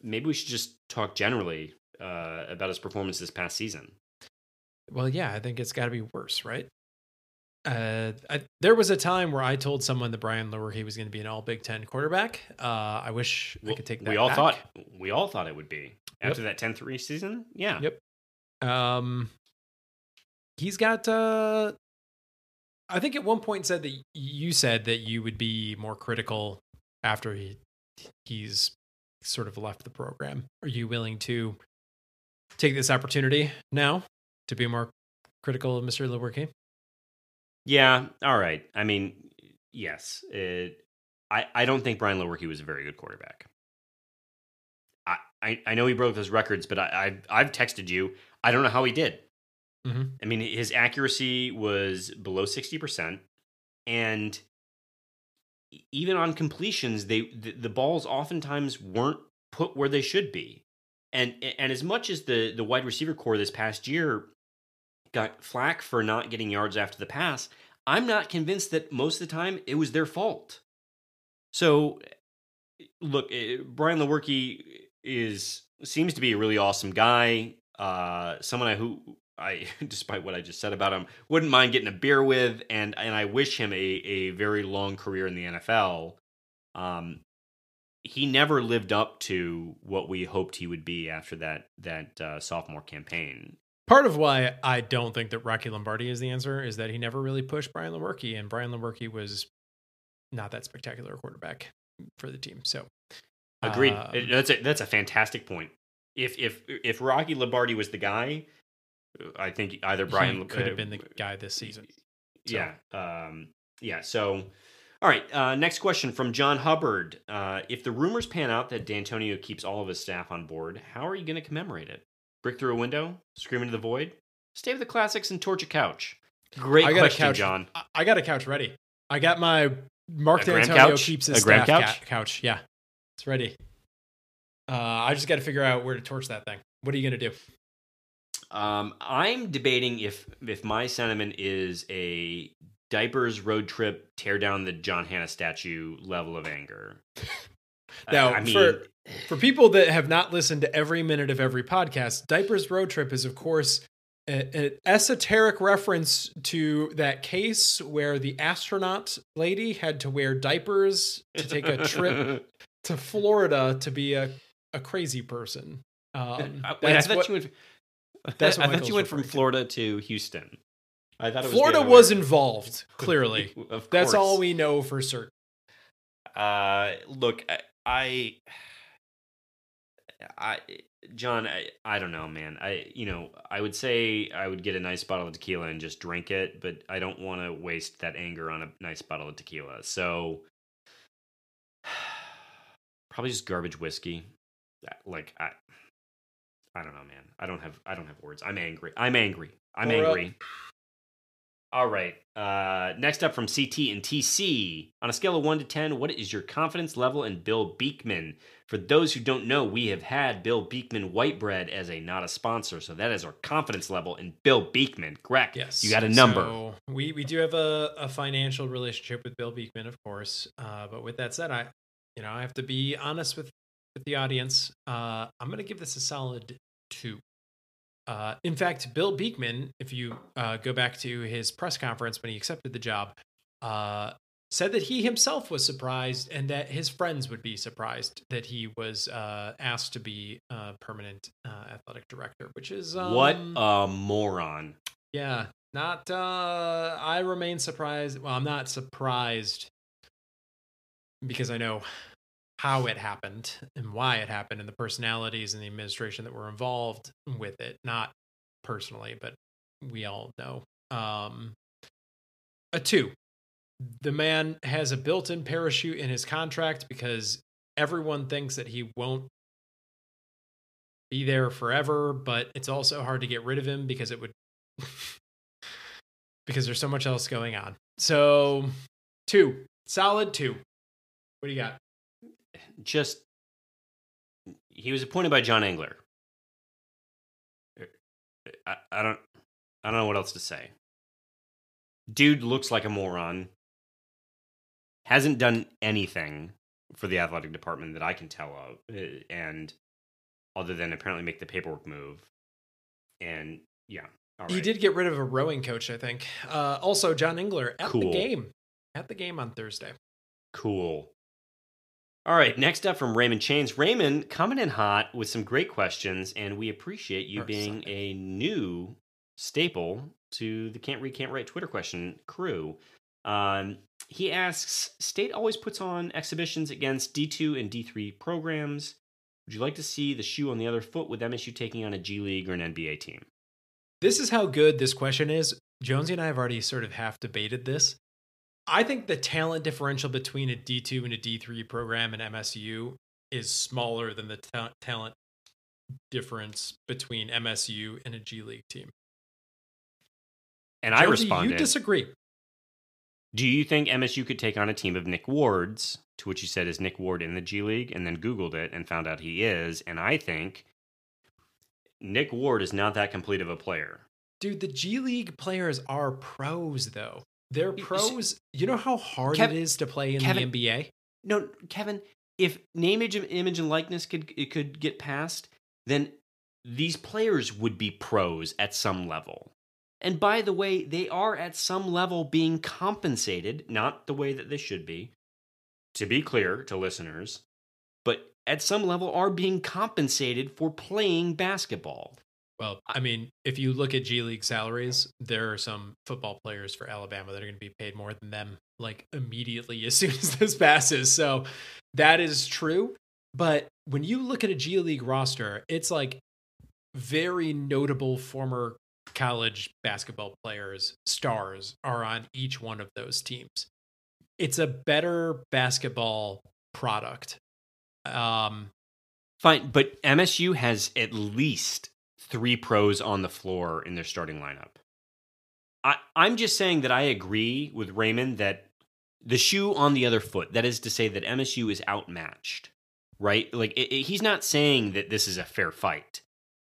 maybe we should just talk generally uh, about his performance this past season. Well, yeah, I think it's got to be worse, right? Uh, I, there was a time where I told someone that Brian Lewerke was going to be an All Big Ten quarterback. Uh, I wish well, I could take that. We all back. thought we all thought it would be after yep. that 10-3 season. Yeah. Yep. Um, he's got. Uh, I think at one point said that you said that you would be more critical after he he's sort of left the program. Are you willing to take this opportunity now to be more critical of Mr. Lewerke? Yeah, all right. I mean, yes. It, I, I don't think Brian Lewerke was a very good quarterback. I, I, I know he broke those records, but I, I've, I've texted you. I don't know how he did. Mm-hmm. I mean, his accuracy was below 60%. And even on completions, they the, the balls oftentimes weren't put where they should be. And and as much as the the wide receiver core this past year got flack for not getting yards after the pass, I'm not convinced that most of the time it was their fault. So, look, eh, Brian Lewerke is seems to be a really awesome guy. Uh, someone I, who I, despite what I just said about him, wouldn't mind getting a beer with, and and I wish him a a very long career in the NFL. Um, he never lived up to what we hoped he would be after that that uh, sophomore campaign part of why I don't think that Rocky Lombardi is the answer is that he never really pushed Brian Lewerke, and Brian Lewerke was not that spectacular quarterback for the team. So, agreed. Um, that's a that's a fantastic point. If if if Rocky Lombardi was the guy, I think either Brian could have been the guy this season. So. Yeah, um, yeah. So, all right. Uh, next question from John Hubbard. Uh, if the rumors pan out that Dantonio keeps all of his staff on board, how are you going to commemorate it? Brick through a window, scream into the void, stay with the classics, and torch a couch. Great I got question, a couch, John. I got a couch ready. I got my Mark Dantonio keeps his a staff couch? Ca- couch. Yeah, it's ready. Uh, I just got to figure out where to torch that thing. What are you gonna do? Um, I'm debating if if my sentiment is a diapers road trip tear down the John Hannah statue level of anger. now, I mean, for for people that have not listened to every minute of every podcast, Diapers Road Trip is, of course, an esoteric reference to that case where the astronaut lady had to wear diapers to take a trip to Florida to be a, a crazy person. Um, uh, Wait, I thought what, you went. That's I thought you went from Florida to Houston. I thought Florida was, was involved. Clearly, that's all we know for certain. Uh, look, I, I I John, I, I don't know, man. I you know, I would say I would get a nice bottle of tequila and just drink it, but I don't want to waste that anger on a nice bottle of tequila. So probably just garbage whiskey. Like I I don't know, man. I don't have I don't have words. I'm angry. I'm angry. I'm angry. Up. All right. Uh, next up from CT and TC. On a scale of 1 to 10, what is your confidence level in Bill Beekman? For those who don't know, we have had Bill Beekman Whitebread as a not a sponsor. So that is our confidence level in Bill Beekman. Correct. Yes. You got a number. So we, we do have a, a financial relationship with Bill Beekman, of course. Uh, but with that said, I you know, I have to be honest with, the audience. Uh, I'm going to give this a solid two. Uh, in fact, Bill Beekman, if you uh, go back to his press conference when he accepted the job, uh, said that he himself was surprised and that his friends would be surprised that he was uh, asked to be a permanent uh, athletic director, which is um, what a moron. Yeah, not. Uh, I remain surprised. Well, I'm not surprised because I know how it happened and why it happened and the personalities and the administration that were involved with it. Not personally, but we all know. Um, a two. The man has a built in parachute in his contract because everyone thinks that he won't be there forever, but it's also hard to get rid of him because it would because there's so much else going on. So, two, solid two. What do you got? Just he was appointed by John Engler. I, I don't I don't know what else to say. Dude looks like a moron. Hasn't done anything for the athletic department that I can tell of, eh, and other than apparently make the paperwork move. And yeah, he did get rid of a rowing coach, I think. Uh, also, John Engler at Cool. the game, at the game on Thursday. Cool. All right, next up from Raymond Chains. Raymond coming in hot with some great questions, and we appreciate you being a new staple to the Can't Read, Can't Write Twitter question crew. Um, he asks State always puts on exhibitions against D2 and D3 programs. Would you like to see the shoe on the other foot with MSU taking on a G League or an NBA team? This is how good this question is. Jonesy and I have already sort of half debated this. I think the talent differential between a D2 and a D3 program in MSU is smaller than the ta- talent difference between MSU and a G League team. And I responded, You disagree. Do you think MSU could take on a team of Nick Ward's? To which you said, is Nick Ward in the G League? And then Googled it and found out he is. And I think Nick Ward is not that complete of a player. Dude, the G League players are pros, though. They're pros. You know how hard it is to play in Kevin- the NBA? No, Kevin, if name, image, image and likeness could it could get passed, then these players would be pros at some level. And by the way, they are at some level being compensated, not the way that they should be, to be clear to listeners, but at some level are being compensated for playing basketball. Well, I mean, if you look at G League salaries, there are some football players for Alabama that are going to be paid more than them, like immediately as soon as this passes. So that is true. But when you look at a G League roster, it's like very notable former college basketball players, stars, are on each one of those teams. It's a better basketball product. Um, Fine, but MSU has at least three pros on the floor in their starting lineup. I, I'm just saying that I agree with Raymond that the shoe on the other foot, that is to say that MSU is outmatched, right? Like, it, it- he's not saying that this is a fair fight.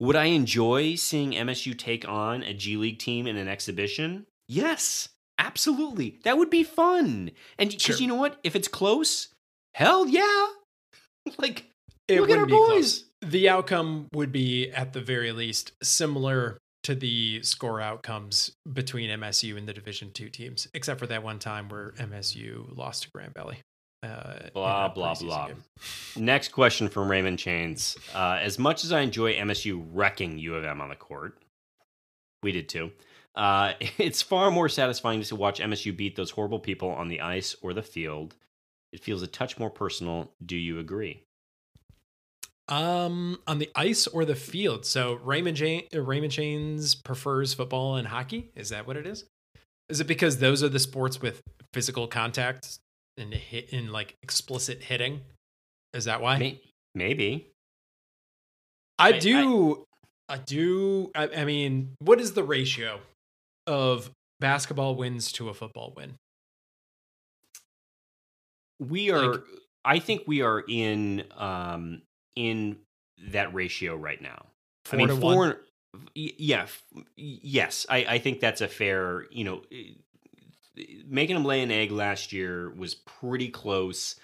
Would I enjoy seeing MSU take on a G League team in an exhibition? Yes, absolutely. That would be fun. And because Sure. you know what? If it's close, hell yeah. like, it Look at our boys. close. The outcome would be, at the very least, similar to the score outcomes between MSU and the Division Two teams, except for that one time where MSU lost to Grand Valley. Uh, Blah, blah, blah. game. Next question from Raymond Chains. Uh, as much as I enjoy MSU wrecking U of M on the court, we did too. Uh, it's far more satisfying to watch MSU beat those horrible people on the ice or the field. It feels a touch more personal. Do you agree? Um, on the ice or the field. So Raymond Jane, uh, Raymond Chains prefers football and hockey. Is that what it is? Is it because those are the sports with physical contact and hit and like explicit hitting? Is that why? Maybe. I, I- do. I, do. I, I mean, what is the ratio of basketball wins to a football win? We are. Like- I think we are in um, in that ratio right now. Four I mean, to four. one? Yeah. Yes, I, I think that's a fair. You know, making them lay an egg last year was pretty close,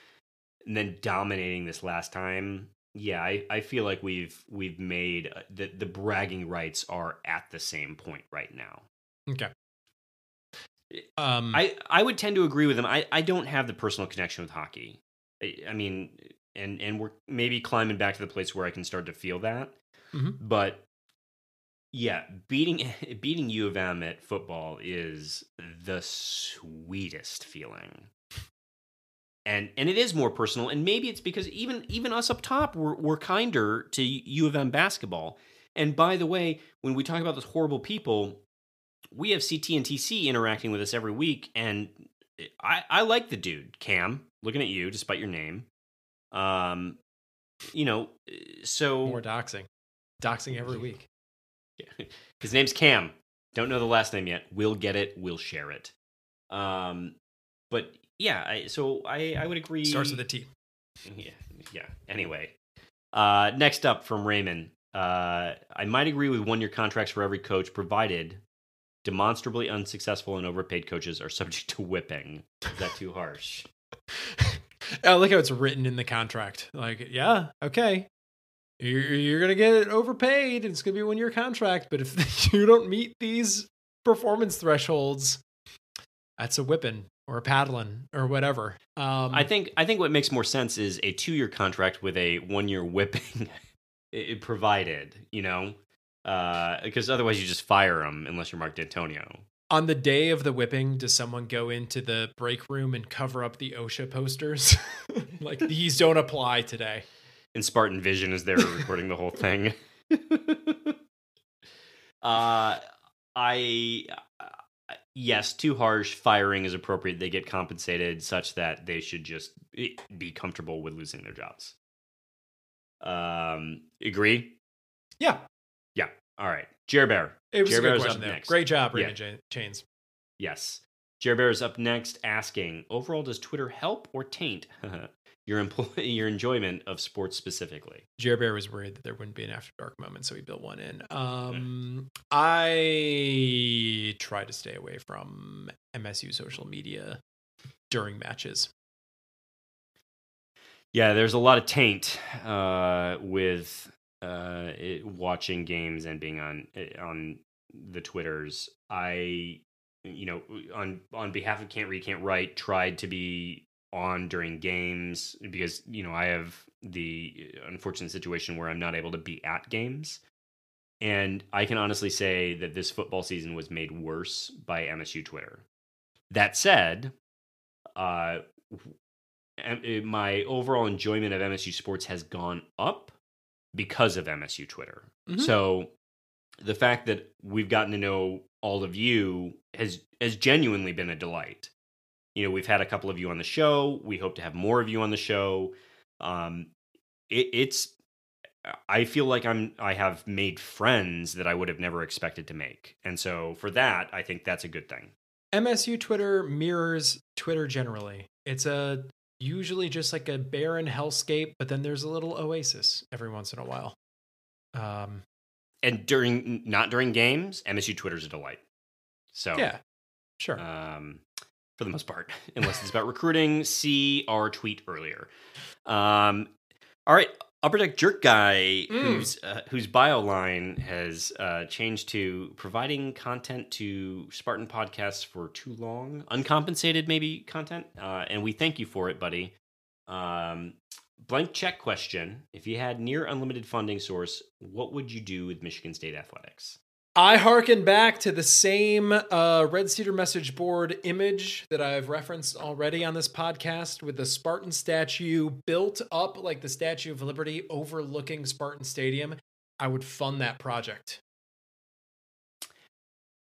and then dominating this last time. Yeah, I, I feel like we've we've made uh, the the bragging rights are at the same point right now. Okay. Um, I I would tend to agree with him. I I don't have the personal connection with hockey. I, I mean, and and we're maybe climbing back to the place where I can start to feel that. Mhm. But yeah, beating beating U of M at football is the sweetest feeling. And and it is more personal, and maybe it's because even even us up top we're we're kinder to U of M basketball. And by the way, when we talk about those horrible people, we have CT and TC interacting with us every week, and I, I like the dude, Cam. Looking at you, despite your name, um, you know, so more doxing, doxing every week. his name's Cam. Don't know the last name yet. We'll get it. We'll share it. Um, but yeah, I, so I I would agree. Starts with a T. Yeah, yeah. Anyway, uh, next up from Raymond, uh, I might agree with one-year contracts for every coach, provided demonstrably unsuccessful and overpaid coaches are subject to whipping. Is that too harsh? I like how it's written in the contract. Like, yeah, okay, you're, you're gonna get overpaid. It's gonna be one year contract, but if you don't meet these performance thresholds, that's a whipping or a paddling or whatever. Um, I think I think what makes more sense is a two-year contract with a one-year whipping provided. You know, because otherwise you just fire them unless you're Mark Dantonio. On the day of the whipping, does someone go into the break room and cover up the OSHA posters? like these don't apply today. and Spartan Vision is there recording the whole thing. uh, I uh, yes, too harsh. Firing is appropriate. They get compensated such that they should just be comfortable with losing their jobs. Um, agree? Yeah, Yeah. All right. Jer Bear. It was Jer a good Bear's question up there. next. Great job, Yeah. Raymond J- Chains. Yes. Jer Bear is up next asking, overall, does Twitter help or taint your employ- your enjoyment of sports specifically? Jer Bear was worried that there wouldn't be an after dark moment, so he built one in. Um, I try to stay away from MSU social media during matches. Yeah, there's a lot of taint uh, with uh, it, watching games and being on eh, on the Twitters. I, you know, on on behalf of Can't Read Can't Write, tried to be on during games because you know I have the unfortunate situation where I'm not able to be at games. And I can honestly say that this football season was made worse by MSU Twitter. That said, uh, eh, my overall enjoyment of MSU sports has gone up because of MSU Twitter. Mhm. So the fact that we've gotten to know all of you has has genuinely been a delight. You know, we've had a couple of you on the show. We hope to have more of you on the show. Um, it, it's I feel like I'm I have made friends that I would have never expected to make, and so for that, I think that's a good thing. MSU Twitter mirrors Twitter generally. It's a usually just like a barren hellscape, but then there's a little oasis every once in a while. Um, And during not during games, MSU Twitter's a delight. So yeah, sure. um, for the most part, unless it's about recruiting. See our tweet earlier. Um, all right, upper deck jerk guy, Mm. whose uh, whose bio line has uh, changed to providing content to Spartan podcasts for too long, uncompensated maybe content, uh, and we thank you for it, buddy. Um, blank check question: If you had near unlimited funding source, what would you do with Michigan State athletics? I harken back to the same uh, Red Cedar message board image that I've referenced already on this podcast with the Spartan statue built up like the Statue of Liberty overlooking Spartan Stadium. I would fund that project.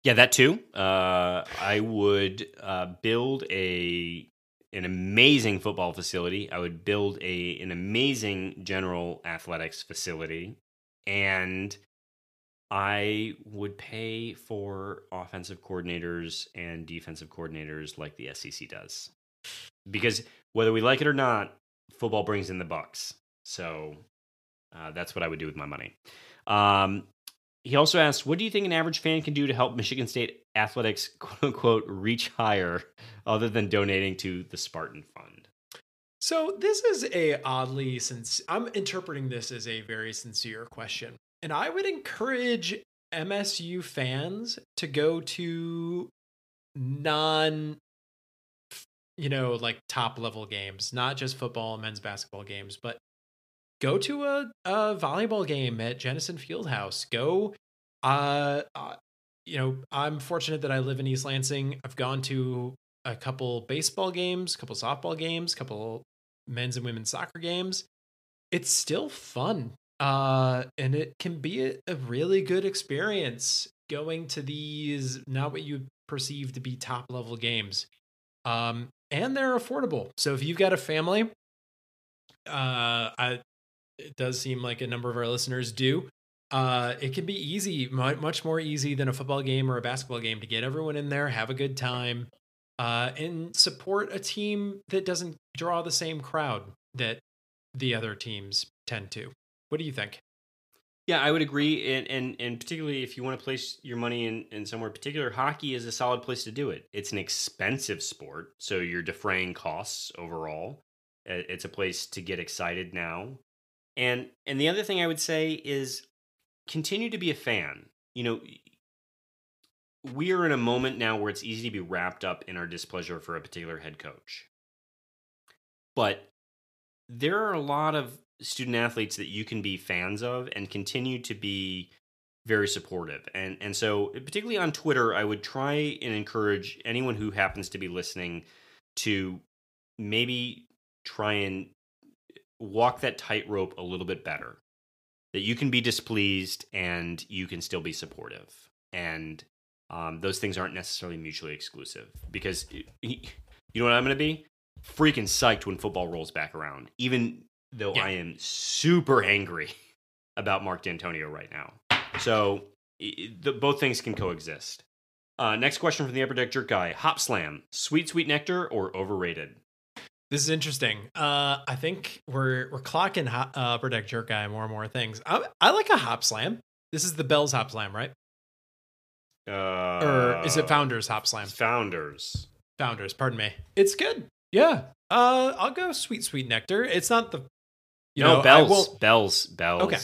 Yeah, that too. Uh, I would uh, build a an amazing football facility. I would build a an amazing general athletics facility, and I would pay for offensive coordinators and defensive coordinators like the SEC does, because whether we like it or not, football brings in the bucks. So uh, that's what I would do with my money. Um, he also asked, "What do you think an average fan can do to help Michigan State athletics, quote unquote, reach higher, other than donating to the Spartan Fund?" So this is a oddly since I'm interpreting this as a very sincere question. And I would encourage MSU fans to go to non you know like top level games not just football and men's basketball games but go to a, a volleyball game at Jennison Fieldhouse. Go uh, uh you know i'm fortunate that i live in east lansing. I've gone to a couple baseball games a couple softball games a couple men's and women's soccer games. It's still fun uh and it can be a, really good experience going to these not what you perceive to be top level games. Um and they're affordable. So if you've got a family uh I, it does seem like a number of our listeners do uh it can be easy much more easy than a football game or a basketball game to get everyone in there have a good time uh and support a team that doesn't draw the same crowd that the other teams tend to what do you think Yeah, I would agree, and and and particularly if you want to place your money in in somewhere particular, hockey is a solid place to do it. It's an expensive sport, so you're defraying costs overall. It's a place to get excited now, and and the other thing I would say is continue to be a fan. You know, we are in a moment now where it's easy to be wrapped up in our displeasure for a particular head coach, but there are a lot of student athletes that you can be fans of and continue to be very supportive. And and so particularly on Twitter, I would try and encourage anyone who happens to be listening to maybe try and walk that tightrope a little bit better. That you can be displeased and you can still be supportive. And um, those things aren't necessarily mutually exclusive because you know what I'm going to be? Freaking psyched when football rolls back around, even though Yeah. I am super angry about Mark Dantonio right now. So the, both things can coexist. Uh, next question from the Upper Deck Jerk Guy: Hop Slam, sweet sweet nectar or overrated? This is interesting. Uh, I think we're we're clocking hop, uh, Upper Deck Jerk Guy more and more things. I, I like a hop slam. This is the Bell's hop slam, right? Uh, Or is it Founders hop slam? Founders. Founders, pardon me. It's good. Yeah. Uh, I'll go sweet sweet nectar. It's not the you no know I bells, won't. bells, bells. Okay.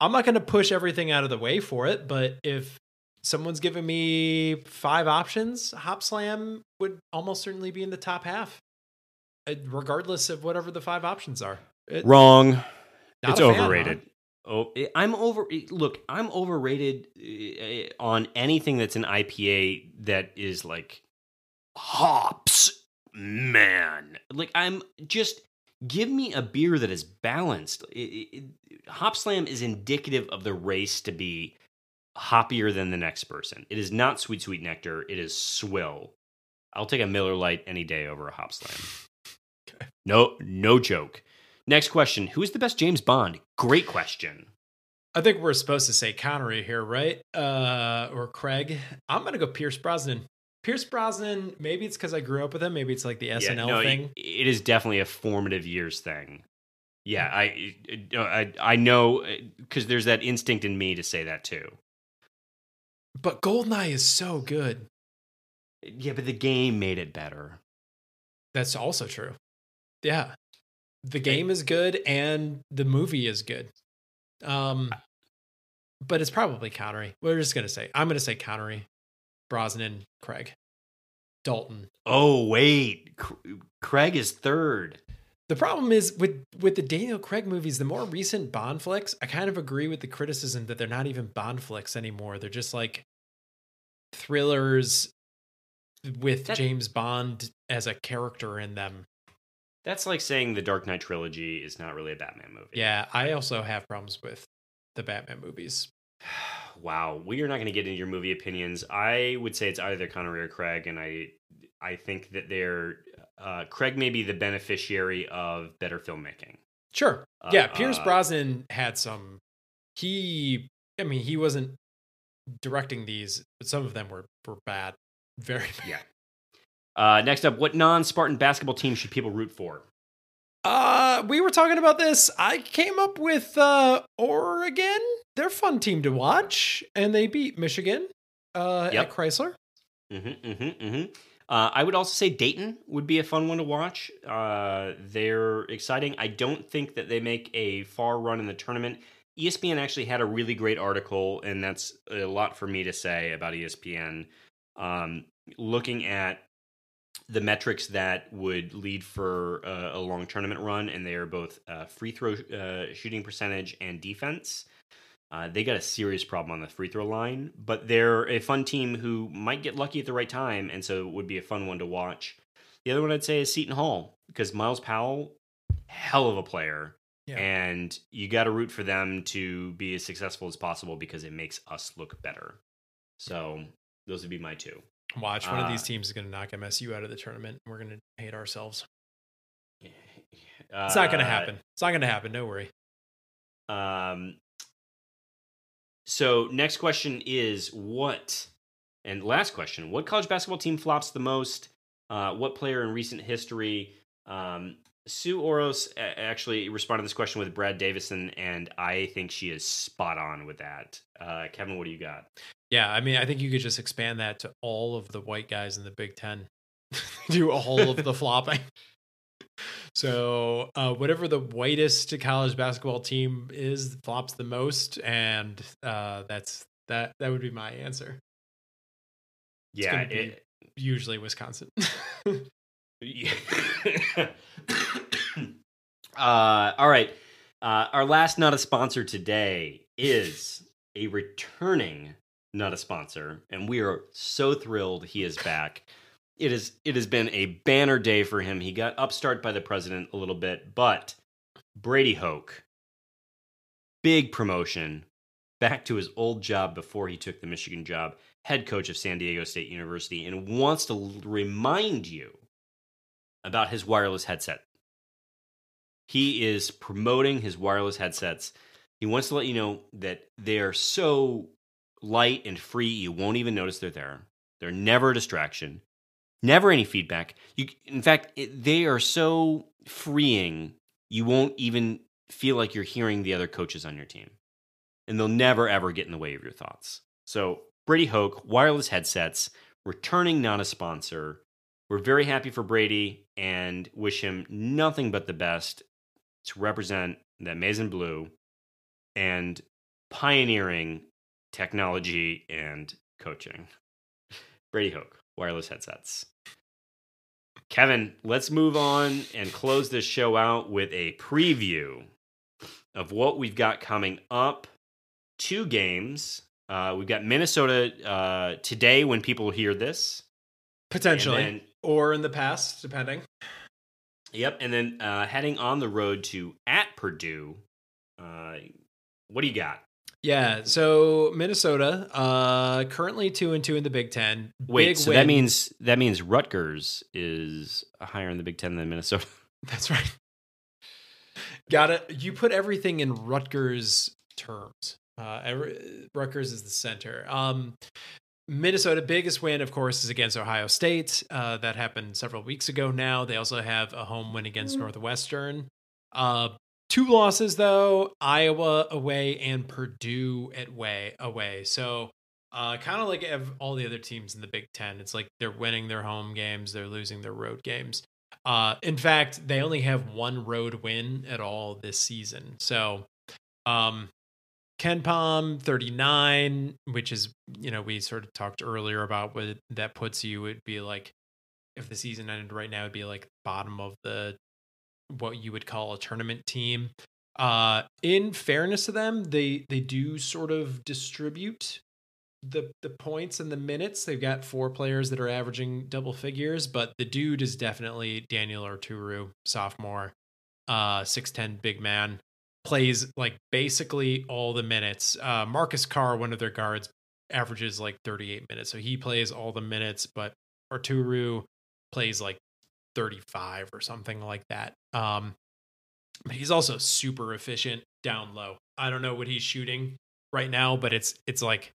I'm not going to push everything out of the way for it, but if someone's giving me five options, hop slam would almost certainly be in the top half, uh, regardless of whatever the five options are. It- Wrong. it's a fan, huh? overrated. Oh, I- I'm over. Look, I'm overrated uh, on anything that's an IPA that is like hops, man. Like I'm just give me a beer that is balanced. It, it, Hop Slam is indicative of the race to be hoppier than the next person. It is not sweet sweet nectar. It is swill. I'll take a Miller Lite any day over a Hop Slam. Okay. No, no joke. Next question: Who is the best James Bond? Great question. I think we're supposed to say Connery here, right? Uh, or Craig. I'm gonna go Pierce Brosnan. Pierce Brosnan. Maybe it's because I grew up with him. Maybe it's like the SNL Yeah, no, thing. it- it is definitely a formative years thing. Yeah, I I I know because there's that instinct in me to say that too. But Goldeneye is so good. Yeah, but the game made it better. That's also true. Yeah. The game is good and the movie is good. Um but it's probably Connery. We're just gonna say I'm gonna say Connery, Brosnan, Craig, Dalton. Oh wait, Craig is third. The problem is with with the Daniel Craig movies, the more recent Bond flicks, I kind of agree with the criticism that they're not even Bond flicks anymore. They're just like thrillers with That- James Bond as a character in them. That's like saying the Dark Knight trilogy is not really a Batman movie. Yeah, I also have problems with the Batman movies. Wow, we are not going to get into your movie opinions. I would say it's either Connery or Craig, and I I think that they're uh, Craig may be the beneficiary of better filmmaking. Sure. Uh, yeah, Pierce uh, Brosnan had some. He, I mean, he wasn't directing these, but some of them were were bad, very bad. Yeah. Uh, next up, what non-Spartan basketball team should people root for? Uh, we were talking about this. I came up with uh Oregon. They're a fun team to watch, and they beat Michigan uh, Yep. at Chrysler. Mm-hmm, mm-hmm, mm-hmm. Uh, I would also say Dayton would be a fun one to watch. Uh, they're exciting. I don't think that they make a far run in the tournament. ESPN actually had a really great article, and that's a lot for me to say about ESPN. Um, looking at the metrics that would lead for a, a long tournament run, and they are both uh, free throw uh, shooting percentage and defense. Uh, they got a serious problem on the free throw line, but they're a fun team who might get lucky at the right time, and so it would be a fun one to watch. The other one I'd say is Seton Hall because Myles Powell, hell of a player, Yeah. and you got to root for them to be as successful as possible because it makes us look better. So those would be my two. Watch one of these Uh, teams is going to knock MSU out of the tournament. We're going to hate ourselves. It's It's not going to happen. It's not going to happen. Don't worry. Um, so next question is what, and last question: What college basketball team flops the most? Uh, what player in recent history? Um, Sue Oros actually responded to this question with Brad Davison, and I think she is spot on with that. Uh, Kevin, what do you got? Yeah, I mean, I think you could just expand that to all of the white guys in the Big Ten. Do all of the flopping. So, uh, whatever the whitest college basketball team is, flops the most, and uh, that's that. That would be my answer. It's Yeah, it, Usually, Wisconsin. Uh, all right. Uh, our last not a sponsor today is a returning not a sponsor, and we are so thrilled he is back. It is it has been a banner day for him. He got upstart by the president a little bit, but Brady Hoke, big promotion, back to his old job before he took the Michigan job, head coach of San Diego State University, and wants to remind you about his wireless headset. He is promoting his wireless headsets. He wants to let you know that they are so light and free, you won't even notice they're there. They're never a distraction, never any feedback. You, in fact, it, they are so freeing, you won't even feel like you're hearing the other coaches on your team. And they'll never, ever get in the way of your thoughts. So, Brady Hoke, wireless headsets, returning not a sponsor. We're very happy for Brady and wish him nothing but the best to represent the amazing blue and pioneering technology and coaching. Brady Hoke, wireless headsets. Kevin, let's move on and close this show out with a preview of what we've got coming up. Two games. Uh, we've got Minnesota uh, today when people hear this. Potentially, then- or in the past, depending. Yep, and then uh, heading on the road to at Purdue. Uh, what do you got? Yeah. So Minnesota, uh, currently two and two in the Big Ten. Wait, Big so that means that means Rutgers is higher in the Big Ten than Minnesota. That's right. Got it. You put everything in Rutgers terms. Uh, every, Rutgers is the center. Um, Minnesota biggest win, of course, is against Ohio State. Uh, that happened several weeks ago. Now they also have a home win against Northwestern. Uh, two losses though: Iowa away and Purdue at way away. So. Uh, kind of like all the other teams in the Big Ten, it's like they're winning their home games, they're losing their road games. Uh, in fact, they only have one road win at all this season. So, um, KenPom 39, which is, you know, we sort of talked earlier about what that puts you. It'd be like, if the season ended right now, it'd be like bottom of the, what you would call a tournament team. Uh, in fairness to them, they, they do sort of distribute the the points and the minutes. They've got four players that are averaging double figures, but the dude is definitely Daniel Oturu, sophomore, uh, six ten big man, plays like basically all the minutes. Uh, Marcus Carr, one of their guards, averages like thirty eight minutes, so he plays all the minutes, but Oturu plays like thirty five or something like that. Um, but he's also super efficient down low. I don't know what he's shooting right now, but it's it's like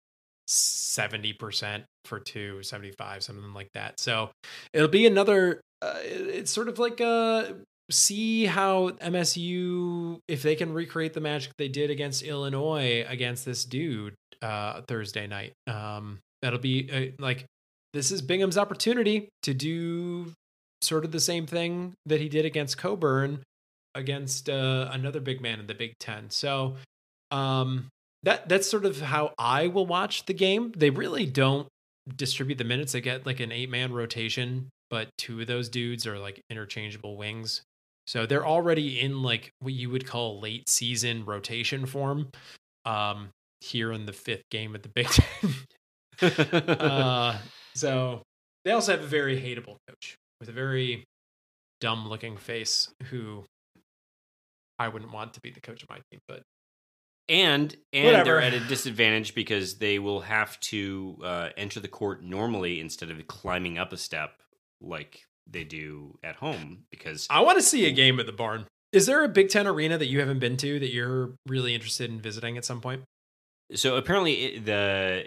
70% for two, 75, something like that. So it'll be another, uh, it's sort of like uh see how MSU, if they can recreate the magic they did against Illinois against this dude uh, Thursday night. Um, that'll be uh, like, this is Bingham's opportunity to do sort of the same thing that he did against Cockburn against uh, another big man in the Big Ten. So, um, that that's sort of how I will watch the game. They really don't distribute the minutes. They get like an eight man rotation, but two of those dudes are like interchangeable wings. So they're already in like what you would call late season rotation form. Um, here in the fifth game of the Big Ten. uh, so they also have a very hateable coach with a very dumb looking face who I wouldn't want to be the coach of my team, but and and Whatever. they're at a disadvantage because they will have to uh, enter the court normally instead of climbing up a step like they do at home because I want to see a game at the barn. Is there a Big Ten arena that you haven't been to that you're really interested in visiting at some point? so apparently it, the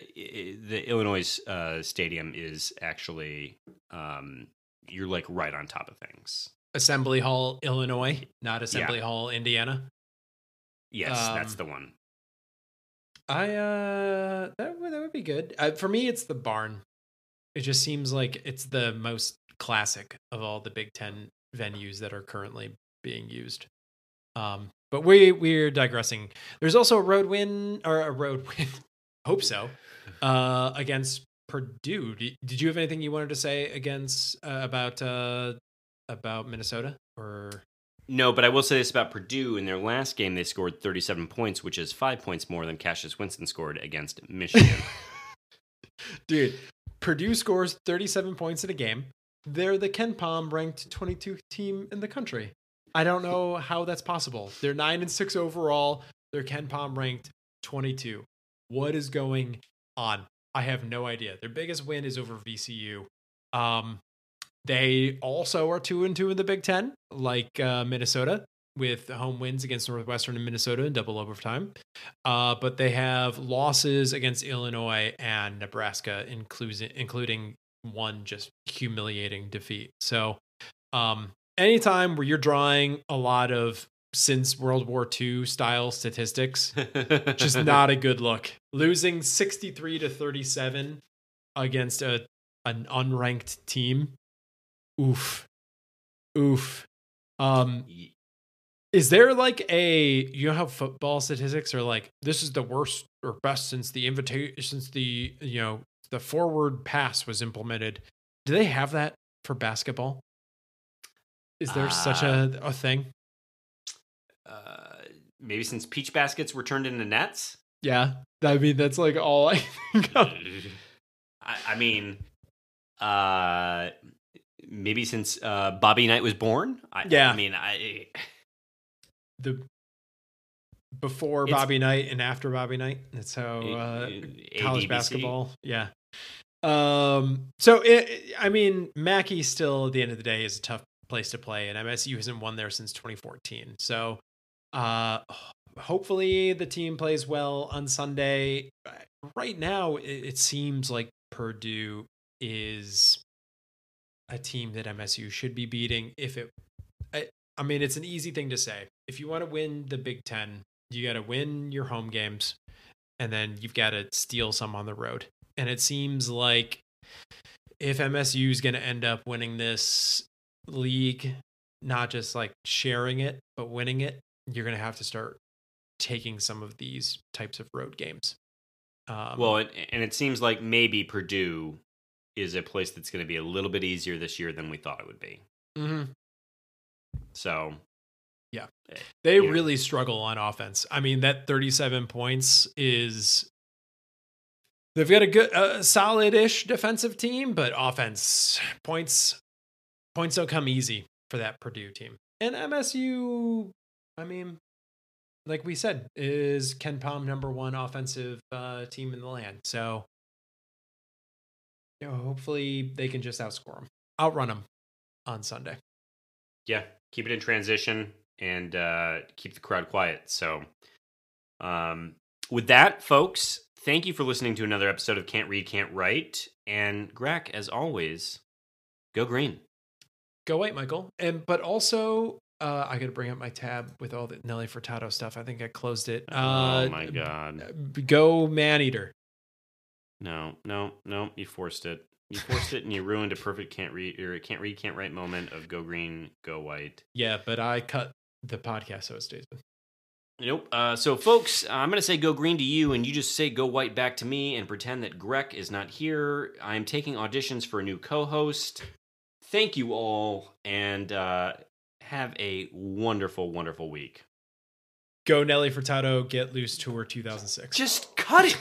the Illinois uh, stadium is actually um, you're like right on top of things. Assembly Hall, Illinois, not Assembly Hall, Indiana. Yes, that's Um, the one. I uh that would that would be good. Uh, for me it's the barn. It just seems like it's the most classic of all the Big 10 venues that are currently being used. Um but we we're digressing. There's also a road win or a road win. Hope so. Uh against Purdue. Did, did you have anything you wanted to say against uh, about uh about Minnesota or No, but I will say this about Purdue. In their last game, they scored 37 points, which is five points more than Cassius Winston scored against Michigan. Dude, Purdue scores 37 points in a game. They're the KenPom ranked 22 team in the country. I don't know how that's possible. They're 9 and 6 overall. They're KenPom ranked 22. What is going on? I have no idea. Their biggest win is over VCU. Um, they also are 2 and 2 in the Big 10 like uh, Minnesota with home wins against Northwestern and Minnesota in double overtime. Uh, but they have losses against Illinois and Nebraska, including including one just humiliating defeat. So, um, anytime where you're drawing a lot of since World War II style statistics, just not a good look. Losing 63 to 37 against a an unranked team. Oof. Oof. Um is there like a you know how football statistics are like this is the worst or best since the invitation since the you know the forward pass was implemented? Do they have that for basketball? Is there such a, a thing? Uh, maybe since peach baskets were turned into nets. Yeah. I mean that's like all I think of. I, I mean, uh, maybe since uh, Bobby Knight was born. I, Yeah. I mean, I the before It's- Bobby Knight and after Bobby Knight. That's how uh, college ADBC. basketball. Yeah. Um. So it, I mean, Mackey still at the end of the day is a tough place to play, and MSU hasn't won there since 2014. So, uh, hopefully the team plays well on Sunday. Right now, it, seems like Purdue is a team that MSU should be beating. If it, I, I mean, it's an easy thing to say. If you want to win the Big Ten, you got to win your home games, and then you've got to steal some on the road. And it seems like if MSU is going to end up winning this league, not just like sharing it, but winning it, you're going to have to start taking some of these types of road games. Um, Well, it, and it seems like maybe Purdue is a place that's going to be a little bit easier this year than we thought it would be. mhm. So yeah, they Yeah. really struggle on offense. I mean, that 37 points is they've got a good, uh, solid-ish defensive team, but offense points points don't come easy for that Purdue team. And MSU, I mean, like we said, is KenPom number one offensive uh, team in the land. So, you know, hopefully they can just outscore them, outrun them on Sunday. yeah, keep it in transition and uh, keep the crowd quiet. So, um, with that, folks, thank you for listening to another episode of Can't Read, Can't Write. And Greg, as always, go green. Go white, Michael. And but also, uh, I got to bring up my tab with all the Nelly Furtado stuff. I think I closed it. Uh, oh my uh, god! Go man eater. No, no, no! You forced it. You forced it, and you ruined a perfect can't read or can't read can't write moment of go green, go white. Yeah, but I cut the podcast, so it stays. Nope. Uh, so, folks, I'm going to say go green to you, and you just say go white back to me and pretend that Greg is not here. I'm taking auditions for a new co host. Thank you all. And uh, have a wonderful, wonderful week. Go Nelly Furtado, Get Loose Tour 2006. Just cut it.